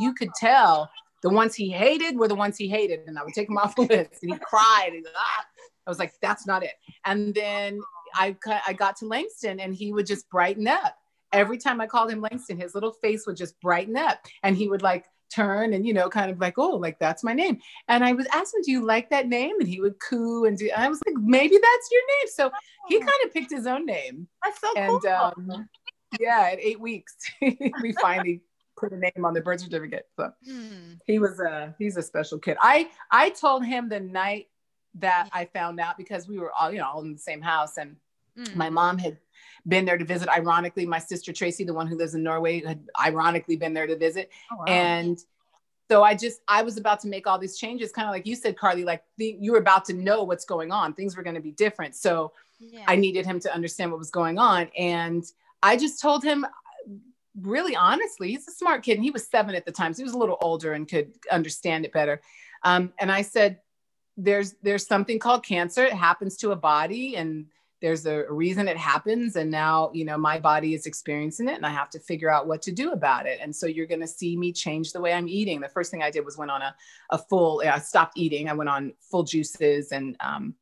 you could tell the ones he hated were the ones he hated, and I would take him off *laughs* the list, and he cried. And, ah. I was like, that's not it. And then I I got to Langston, and he would just brighten up. Every time I called him Langston, his little face would just brighten up, and he would like turn and you know kind of like oh like that's my name and i was asking do you like that name and he would coo and do and i was like maybe that's your name so he kind of picked his own name That's so and cool. um yeah at eight weeks *laughs* we finally put a name on the birth certificate so Hmm. he was a he's a special kid i i told him the night that i found out because we were all you know all in the same house and Hmm. my mom had been there to visit ironically my sister tracy the one who lives in norway had ironically been there to visit Oh, wow. and so I just, I was about to make all these changes, kind of like you said, Karlee, like the, you were about to know what's going on. Things were going to be different. So yeah. I needed him to understand what was going on. And I just told him really honestly, he's a smart kid and he was seven at the time. So he was a little older and could understand it better. Um, and I said, there's, there's something called cancer. It happens to a body and there's a reason it happens. And now, you know, my body is experiencing it and I have to figure out what to do about it. And so you're going to see me change the way I'm eating. The first thing I did was went on a, a full, I stopped eating. I went on full juices and, um,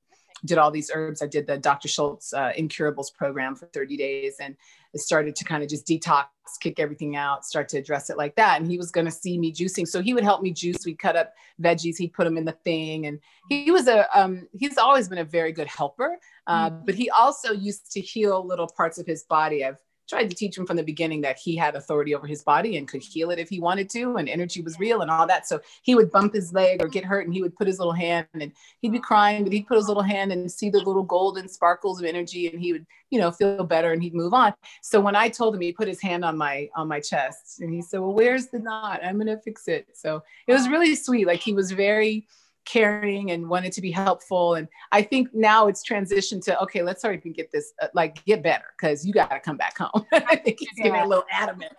did all these herbs. I did the Dr. Schulze uh, Incurables program for 30 days and started to kind of just detox, kick everything out, start to address it like that. And he was going to see me juicing. So he would help me juice. We'd cut up veggies, he'd put them in the thing. And he was a, um, he's always been a very good helper. Uh, mm-hmm. But he also used to heal little parts of his body. I've tried to teach him from the beginning that he had authority over his body and could heal it if he wanted to and energy was real and all that. So he would bump his leg or get hurt and he would put his little hand and he'd be crying but he'd put his little hand and see the little golden sparkles of energy and he would you know feel better and he'd move on. So when i told him he put his hand on my on my chest and he said well where's the knot? I'm gonna fix it. So it was really sweet. Like he was very caring and wanted to be helpful. And I think now it's transitioned to okay, let's hurry up and get this uh, like get better because you got to come back home. *laughs* I think he's yeah. getting a little adamant.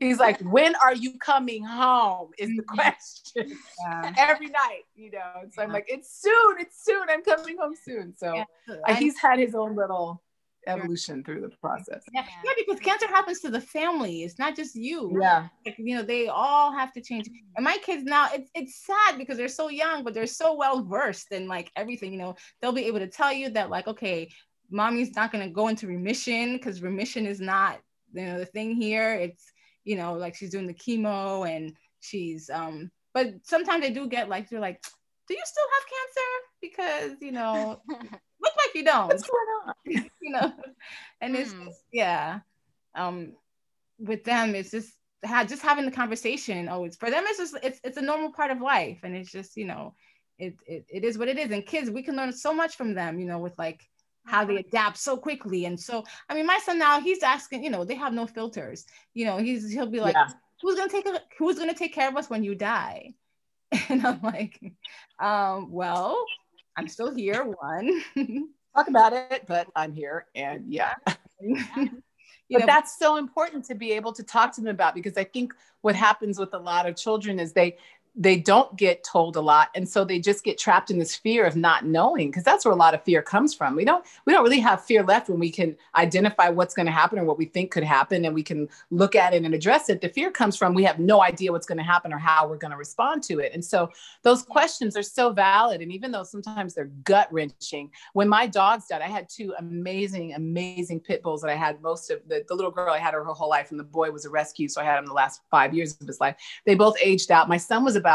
He's like, when are you coming home? Is the mm-hmm. question yeah. *laughs* every night, you know. So yeah. I'm like, it's soon, it's soon. I'm coming home soon. So uh, he's had his own little evolution through the process. Yeah. yeah, because cancer happens to the family. It's not just you. Yeah. Like, you know, they all have to change. And my kids now, it's it's sad because they're so young, but they're so well versed in like everything. You know, they'll be able to tell you that, like, okay, mommy's not gonna go into remission because remission is not, you know, the thing here. It's, you know, like she's doing the chemo and she's um, but sometimes they do get like they're like, do you still have cancer? Because, you know, *laughs* look like you don't. What's going on? *laughs* you know, and it's mm. just, yeah. Um, with them, it's just had just having the conversation. Oh, it's for them. It's just it's it's a normal part of life, and it's just you know, it it, it is what it is. And kids, we can learn so much from them. You know, with like how they mm-hmm. adapt so quickly. And so, I mean, my son now he's asking. You know, they have no filters. You know, he's he'll be like, yeah. "Who's gonna take a, Who's gonna take care of us when you die?" *laughs* And I'm like, um, "Well, I'm still here. One, *laughs* talk about it, but I'm here, and yeah. *laughs* *laughs* you but know, that's so important to be able to talk to them about because I think what happens with a lot of children is they they don't get told a lot and so they just get trapped in this fear of not knowing because that's where a lot of fear comes from. We don't we don't really have fear left when we can identify what's going to happen or what we think could happen and we can look at it and address it. The fear comes from we have no idea what's going to happen or how we're going to respond to it and so those questions are so valid and even though sometimes they're gut wrenching when my dogs died i had two amazing amazing pit bulls that i had most of the, the little girl i had her, her whole life and the boy was a rescue so i had him the last five years of his life. They both aged out. My son was about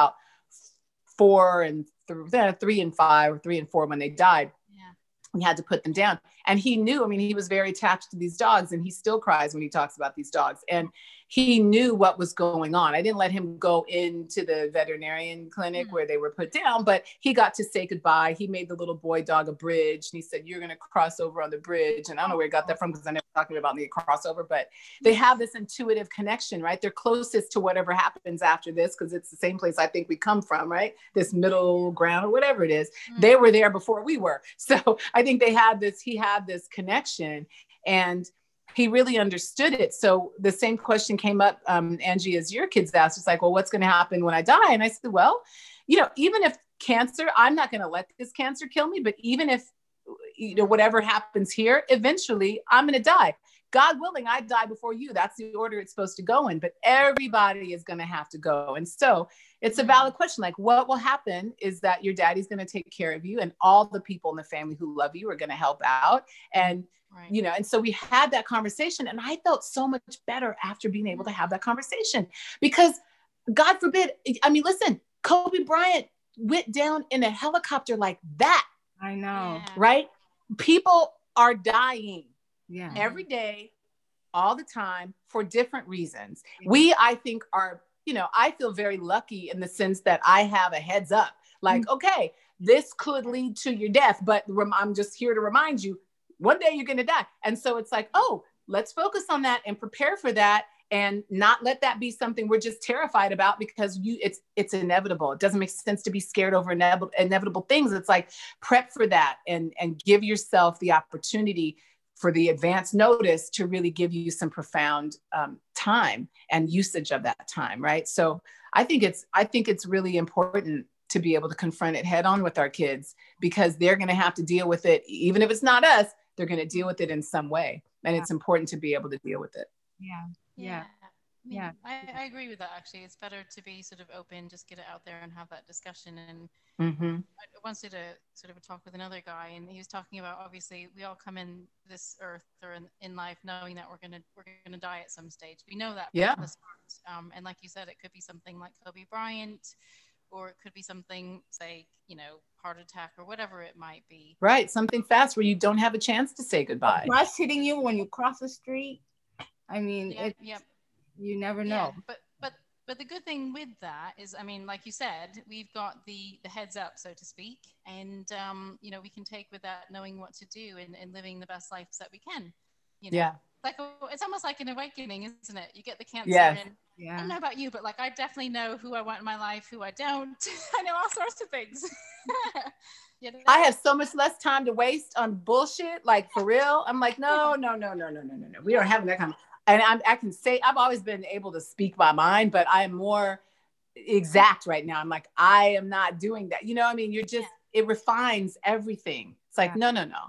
four and th- three and five or three and four when they died. Yeah. We had to put them down. And he knew, I mean, he was very attached to these dogs and he still cries when he talks about these dogs. And he knew what was going on. I didn't let him go into the veterinarian clinic mm-hmm. where they were put down, but he got to say goodbye. He made the little boy dog a bridge and he said, You're going to cross over on the bridge. And I don't know where he got that from because I never talked about the crossover, but they have this intuitive connection, right? They're closest to whatever happens after this because it's the same place I think we come from, right? This middle ground or whatever it is. Mm-hmm. They were there before we were. *laughs* So I think they had this, he had this connection. And he really understood it. So the same question came up, um, Angie, as your kids asked. It's like, well, what's going to happen when I die? And I said, well, you know, even if cancer, I'm not going to let this cancer kill me, but even if, you know, whatever happens here, eventually I'm going to die. God willing, I die before you. That's the order it's supposed to go in, but everybody is going to have to go. And so it's a valid question. Like, what will happen is that your daddy's going to take care of you, and all the people in the family who love you are going to help out. And Right. You know, and so we had that conversation, and I felt so much better after being able to mm-hmm. have that conversation because, God forbid, I mean, listen, Kobe Bryant went down in a helicopter like that. I know. Right? People are dying yeah. every day, all the time for different reasons. We, I think, are, you know, I feel very lucky in the sense that I have a heads up. Like, mm-hmm. okay, this could lead to your death, but I'm just here to remind you one day you're going to die. And so it's like, oh, let's focus on that and prepare for that and not let that be something we're just terrified about because you it's it's inevitable it doesn't make sense to be scared over inevitable, inevitable things it's like prep for that and and give yourself the opportunity for the advance notice to really give you some profound um, time and usage of that time right? So i think it's i think it's really important to be able to confront it head on with our kids because they're going to have to deal with it. Even if it's not us they're going to deal with it in some way. And yeah. it's important to be able to deal with it. Yeah. Yeah yeah. I, I, agree with that actually. It's better to be sort of open just get it out there and have that discussion. And mm-hmm. i once did a sort of a talk with another guy and he was talking about obviously we all come in this earth or in, in life knowing that we're gonna we're gonna die at some stage. We know that yeah. um, and like you said it could be something like kobe bryant or it could be something say you know heart attack or whatever it might be. Right. Something fast where you don't have a chance to say goodbye. Bus hitting you when you cross the street? I mean yeah, it, yep you never know. Yeah, but but but the good thing with that is, I mean, like you said, we've got the the heads up, so to speak, and um, you know, we can take with that knowing what to do and, and living the best lives that we can. You know? Yeah. Like it's almost like an awakening, isn't it? You get the cancer yes. and yeah. I don't know about you, but like I definitely know who I want in my life, who I don't. *laughs* I know all sorts of things. *laughs* you know? I have so much less time to waste on bullshit. Like for real, I'm like, no, no, no, no, no, no, no, no. We don't have that kind of and I'm, I can say I've always been able to speak my mind, but I'm more exact right now. I'm like, I am not doing that. You know, I mean, you're just it refines everything. It's like, yeah. no, no, no.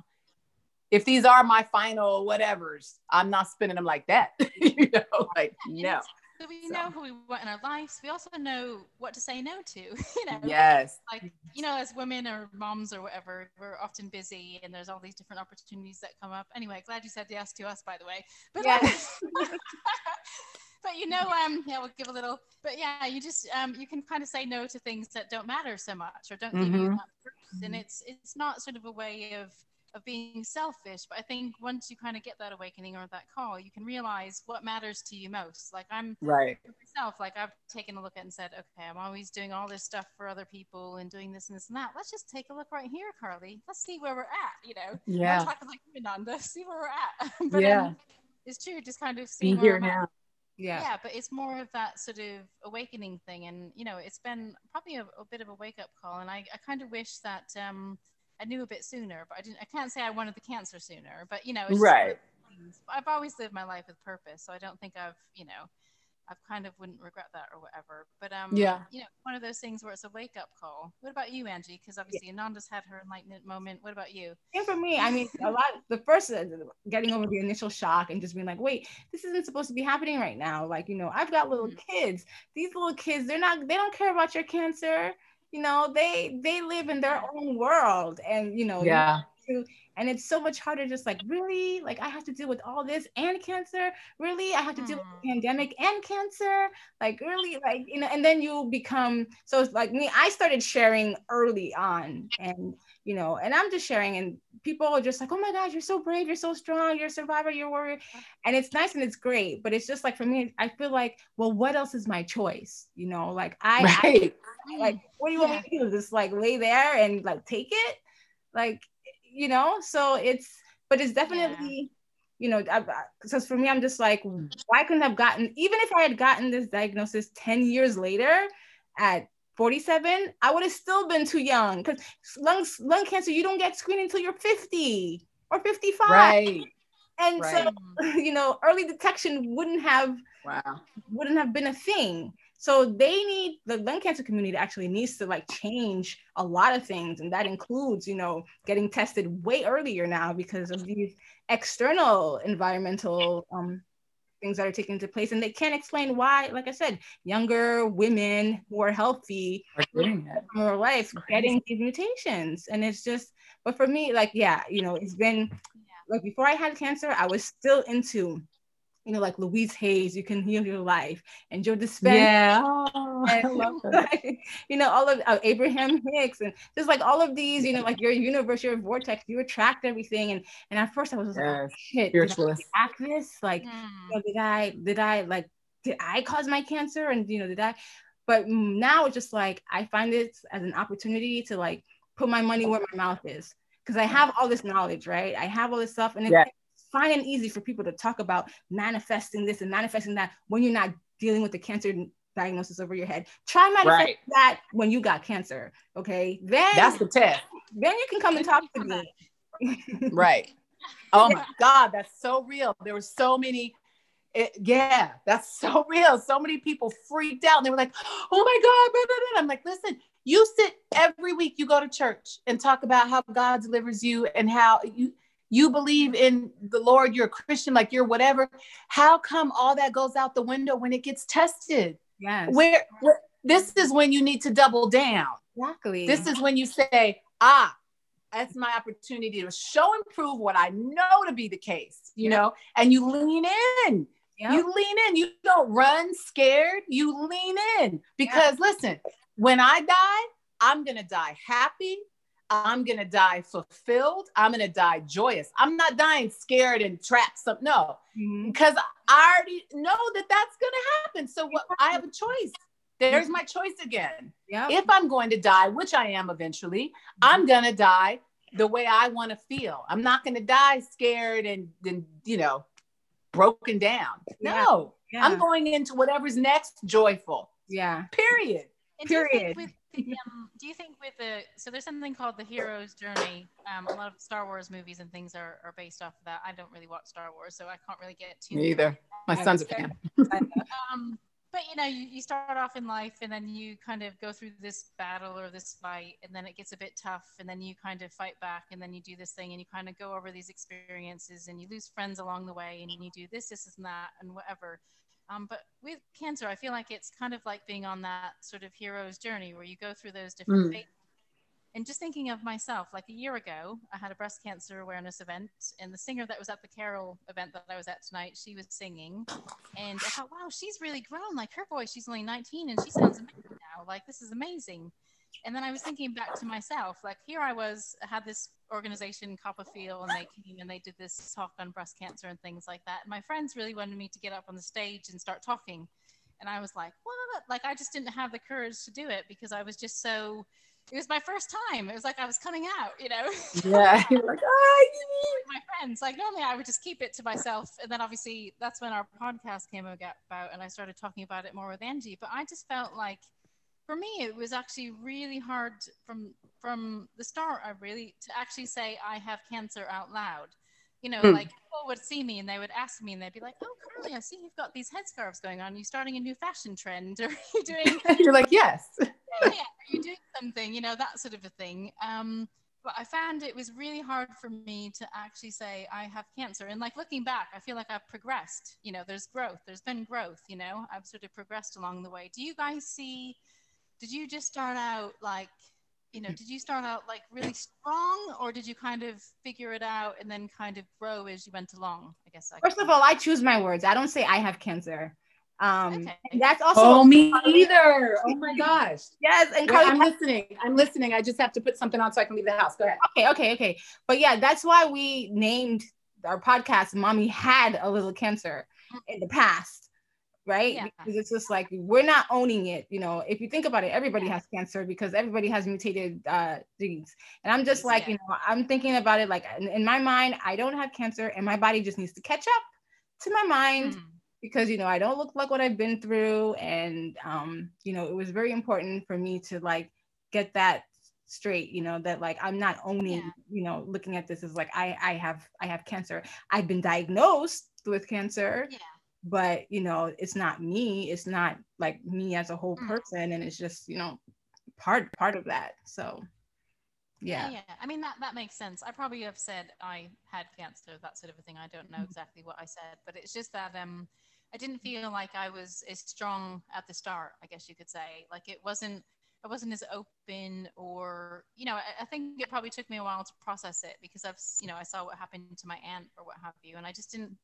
If these are my final whatevers, I'm not spinning them like that. *laughs* you know, like no. So we so. know who we want in our lives. We also know what to say no to. *laughs* You know, yes. Like you know, as women or moms or whatever, we're often busy, and there's all these different opportunities that come up. Anyway, glad you said yes to us, by the way. But yeah. *laughs* but you know, um, yeah, we'll give a little. But yeah, you just um, you can kind of say no to things that don't matter so much or don't mm-hmm. give you mm-hmm. that purpose, and it's it's not sort of a way of of being selfish. But I think once you kind of get that awakening or that call, you can realize what matters to you most. Like I'm right myself, like I've taken a look at and said, okay, I'm always doing all this stuff for other people and doing this and this and that. Let's just take a look right here, Karlee. Let's see where we're at. You know, yeah. I'm talking like Nanda, *laughs* see where we're at. *laughs* but yeah, um, it's true. Just kind of see here now. Yeah. yeah but it's more of that sort of awakening thing and you know it's been probably a, a bit of a wake-up call and i, I kind of wish that um I knew a bit sooner, but I didn't. I can't say I wanted the cancer sooner, but you know, right. I've always lived my life with purpose, so I don't think I've, you know, I've kind of wouldn't regret that or whatever. But um, yeah, you know, one of those things where it's a wake up call. What about you, Angie? Because obviously yeah. Ananda's had her enlightenment moment. What about you? And for me, I mean, a lot. The first uh, getting over the initial shock and just being like, wait, this isn't supposed to be happening right now. Like, you know, I've got little mm-hmm. kids. These little kids, they're not. They don't care about your cancer you know they they live in their own world and you know yeah to, and it's so much harder just like really like i have to deal with all this and cancer really i have to deal with the hmm. pandemic and cancer like really like you know and then you become so it's like me i started sharing early on and you know and i'm just sharing and people are just like oh my god you're so brave you're so strong you're a survivor you're a warrior and it's nice and it's great but it's just like for me i feel like well what else is my choice you know like i, right. I like mm. what do you want me to do? Just like lay there and like take it? Like you know? So it's but it's definitely yeah. you know because for me i'm just like mm. why couldn't have gotten even if i had gotten this diagnosis 10 years later at 47 i would have still been too young. Because lung lung cancer you don't get screened until you're 50 or 55 right. And right. so *laughs* you know early detection wouldn't have wow. wouldn't have been a thing so they need the lung cancer community actually needs to like change a lot of things. And that includes, you know, getting tested way earlier now because of these external environmental um, things that are taking place. And they can't explain why, like I said, younger women who are healthy are getting more life getting these mutations. And it's just, but for me, like, yeah, you know, it's been like before I had cancer, I was still into you know, like Louise Hay's, you can heal your life, and Joe Dispenza. Yeah, oh, and, I love *laughs* that. you know, all of uh, Abraham Hicks, and just like all of these, you know, like your universe, your vortex, you attract everything. And and at first I was yes. like, oh, shit, spiritualist. Did I this? Like, mm. you know, did I did I like did I cause my cancer? And you know, did I? But now it's just like I find it as an opportunity to like put my money where my mouth is because I have all this knowledge, right? I have all this stuff, and yeah fine and easy for people to talk about manifesting this and manifesting that when you're not dealing with the cancer diagnosis over your head. Try manifesting right. that when you got cancer. Okay. Then that's the test. Then you can come and talk to me. *laughs* right. Oh my God, that's so real. There were so many. It, yeah, that's so real. So many people freaked out. And they were like, "Oh my God!" Blah, blah, blah. I'm like, "Listen, you sit every week. You go to church and talk about how God delivers you and how you you believe in the Lord. You're a Christian, like you're whatever. How come all that goes out the window when it gets tested? Yes. Where, where this is when you need to double down. Exactly. This is when you say, "Ah, that's my opportunity to show and prove what I know to be the case, you Yep. know, and you lean in. Yep. You lean in. You don't run scared. You lean in because listen, when I die, I'm going to die happy. I'm going to die fulfilled. I'm going to die joyous. I'm not dying scared and trapped. Some, no, Mhm. because I already know that that's going to happen. So what, I have a choice. There's my choice again Yep. if I'm going to die, which I am eventually, I'm going to die the way I want to feel. I'm not going to die scared and then, you know, broken down. Yeah. No, yeah. I'm going into whatever's next joyful, yeah. period. And do you think Period. with the, um, do you think with the so there's something called the hero's journey? Um, a lot of Star Wars movies and things are, are based off of that. I don't really watch Star Wars, so I can't really get too. Me either. My I- son's a fan. *laughs* Um, but you know, you, you start off in life and then you kind of go through this battle or this fight, and then it gets a bit tough, and then you kind of fight back, and then you do this thing, and you kind of go over these experiences, and you lose friends along the way, and you do this, this, and that, and whatever. Um, but with cancer, I feel like it's kind of like being on that sort of hero's journey where you go through those different Mm. phases. And just thinking of myself, like a year ago, I had a breast cancer awareness event, and the singer that was at the Carol event that I was at tonight, she was singing, and I thought, wow, she's really grown. Like her voice, she's only 19, and she sounds amazing now. Like this is amazing. And then I was thinking back to myself, like here I was, I had this organization, CoppaFeel, and they came and they did this talk on breast cancer and things like that. And my friends really wanted me to get up on the stage and start talking, and I was like, what? Like I just didn't have the courage to do it because I was just so. It was my first time. It was like I was coming out, you know. *laughs* Yeah. *laughs* You're like, "Ah, my friends. Like normally I would just keep it to myself. And then obviously that's when our podcast came about and I started talking about it more with Angie. But I just felt like for me it was actually really hard from from the start I really to actually say I have cancer out loud. You know, Hmm. like people would see me and they would ask me and they'd be like, Oh Karlee, I see you've got these headscarves going on. Are you starting a new fashion trend? Or *laughs* are you doing *laughs* You're like, yes. *laughs* yeah, yeah, are you doing something? You know, that sort of a thing. Um, but I found it was really hard for me to actually say I have cancer. And like looking back, I feel like I've progressed. You know, there's growth. There's been growth. You know, I've sort of progressed along the way. Do you guys see? Did you just start out like? You know, did you start out like really strong, or did you kind of figure it out and then kind of grow as you went along? I guess. I First of all, I choose my words. I don't say I have cancer. Um, Okay. that's also Oh, me *laughs* either. Oh my gosh. yes. And Wait, Karlee, I'm listening. I'm listening. I just have to put something on so I can leave the house. Go ahead. okay, okay, okay. But yeah, that's why we named our podcast "Mommy Had a Little Cancer" in the past, right? Yeah. Because it's just like we're not owning it. You know, if you think about it, everybody has cancer because everybody has mutated uh, genes. And I'm just like, Yeah. you know, I'm thinking about it like in, in my mind, I don't have cancer, and my body just needs to catch up to my mind. Mhm. because you know I don't look like what I've been through, and um, you know it was very important for me to like get that straight. You know that like I'm not owning. Yeah. You know, looking at this as like I I have I have cancer. I've been diagnosed with cancer, Yeah. But you know it's not me. It's not like me as a whole Mm. person, and it's just you know part part of that. So yeah, yeah. I mean that that makes sense. I probably have said I had cancer, that sort of a thing. I don't know Mhm. exactly what I said, but it's just that um I didn't feel like I was as strong at the start, I guess you could say. Like it wasn't I wasn't as open or you know, I, I think it probably took me a while to process it because I've you know, I saw what happened to my aunt or what have you, and I just didn't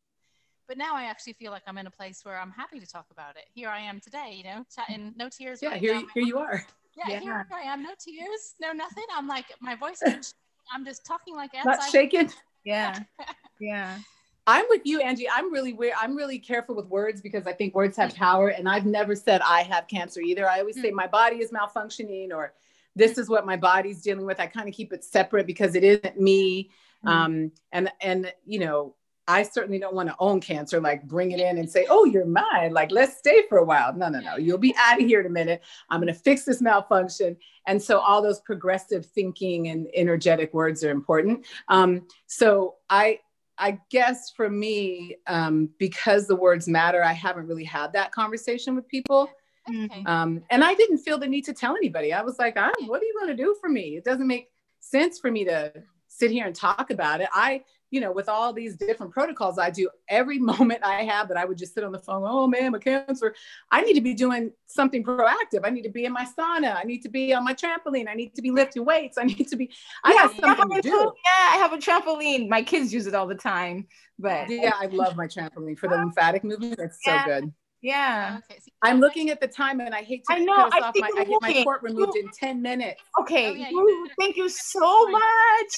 but now I actually feel like I'm in a place where I'm happy to talk about it. Here I am today, you know, chatting, no tears. Yeah, running here, here you are. yeah, Yeah. here I am. No tears, no nothing. I'm like, my voice is, I'm just talking like Not outside. shaken. yeah, *laughs* yeah. I'm with you, Angie. I'm really weird. I'm really careful with words because I think words have power. And I've never said I have cancer either. I always say my body is malfunctioning or this is what my body's dealing with. I kind of keep it separate because it isn't me. Mhm. Um, and and you know, I certainly don't want to own cancer, like bring it in and say, oh, you're mine. Like, let's stay for a while. No, no, no. You'll be out of here in a minute. I'm going to fix this malfunction. And so all those progressive thinking and energetic words are important. Um, so I I guess for me, um, because the words matter, I haven't really had that conversation with people. Okay. Um, and I didn't feel the need to tell anybody. I was like, ah, what are you going to do for me? It doesn't make sense for me to sit here and talk about it. I, you know, with all these different protocols I do, every *laughs* moment I have that I would just sit on the phone, oh man, my cancer. I need to be doing something proactive. I need to be in my sauna. I need to be on my trampoline. I need to be lifting weights. I need to be, I Yeah, have something to do. Yeah, I have a trampoline. My kids use it all the time. But Yeah, I love my trampoline for the oh. lymphatic movement. It's so good. yeah. Okay. so- I'm looking at the time and I hate to I know, cut us I off. think My, I'm I get my looking. port removed in 10 minutes. Okay. Oh, yeah, Woo, you- thank you *laughs* so much.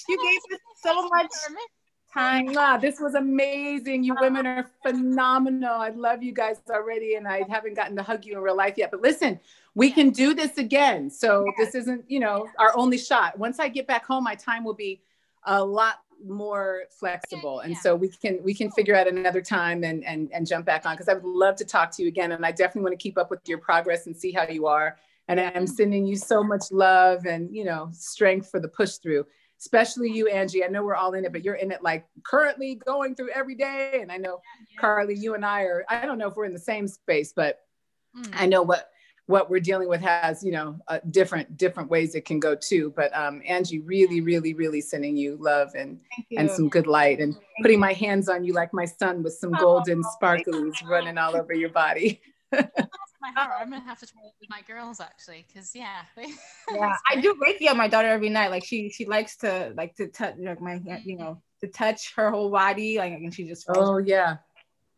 You gave us so much Mwah, this was amazing. You women are phenomenal. I love you guys already, and I haven't gotten to hug you in real life yet. But listen, we can do this again. So this isn't, you know, our only shot. Once I get back home, my time will be a lot more flexible, and so we can we can figure out another time and and and jump back on because I would love to talk to you again, and I definitely want to keep up with your progress and see how you are. And I'm mm-hmm. sending you so much love and you know strength for the push through especially you, Angie. I know we're all in it, but you're in it like currently going through every day. And I know Karlee, you and I are, I don't know if we're in the same space, but Mm. I know what what we're dealing with has, you know, uh, different different ways it can go too. But um, Angie, really, really, really sending you love and you. and some good light and putting my hands on you like my son with some golden sparklies running all over your body. *laughs* My uh, heart. I'm gonna have to try it with my girls actually, because yeah. yeah, *laughs* I do Reiki on my daughter every night. Like she she likes to like to touch like my hand, you mm-hmm. know, to touch her whole body. Like and she just. Oh yeah,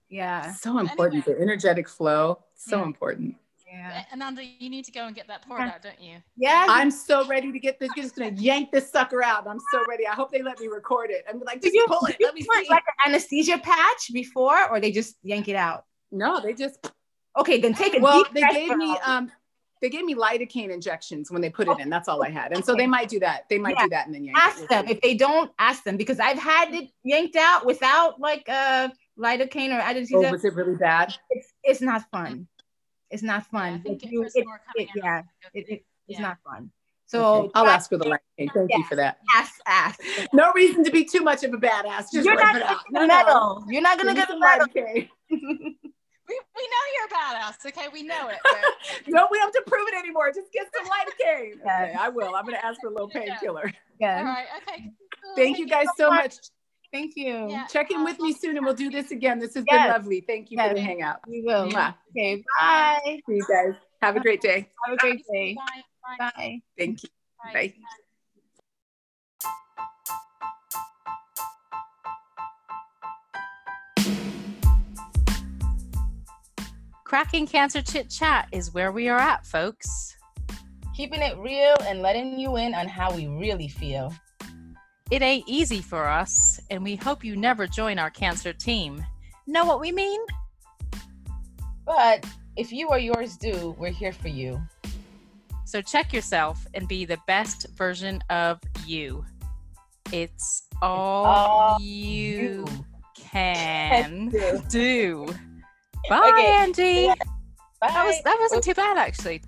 yeah. so important. The energetic flow, so Yeah. important. Yeah. Ananda, you need to go and get that poured out, don't you? Yeah. I'm so ready to get this. You're Just gonna yank this sucker out. I'm so ready. I hope they let me record it. I'm like, Did just you, pull it. you Let me put see. like an anesthesia patch before, or they just yank it out? no, they just. Okay, then take a Well, deep they gave me um, they gave me lidocaine injections when they put it in. That's all I had, and so they might do that. They might Yeah. do that and then yank it. ask them if they don't ask them because I've had it yanked out without like uh lidocaine or Oh, anesthesia. was it really bad? it's, it's not fun. It's not fun. think you- it- it- yeah, it, it, it's Yeah. not fun. So Okay. I'll ask for the lidocaine. Thank you for that. ask, ask. No reason to be too much of a badass. Just You're not it gonna out. get a medal. You're not gonna get a some medal. lidocaine. *laughs* We, we know you're a badass, okay? We know it. but- *laughs* No, we don't have to prove it anymore. Just get some lidocaine. *laughs* Yeah. Okay, I will. I'm gonna ask for a little *laughs* Yeah. painkiller. Yeah. right, okay. cool. Thank you guys so much. Thank you. Yeah. Check in uh, with me soon and we'll do this again. This has Yes. been lovely. Thank you for the Yes. hangout. We will. Mwah. Okay. Bye. See you guys. Have a great day. Have a great day. Bye. Bye. Bye. Thank you. Bye. Bye. Cracking Cancer Chit Chat is where we are at, folks. Keeping it real and letting you in on how we really feel. It ain't easy for us, and we hope you never join our cancer team. Know what we mean? But if you or yours do, we're here for you. So check yourself and be the best version of you. It's all, all you can do. do. Bye, Okay. Angie. Bye. That was that wasn't too bad actually.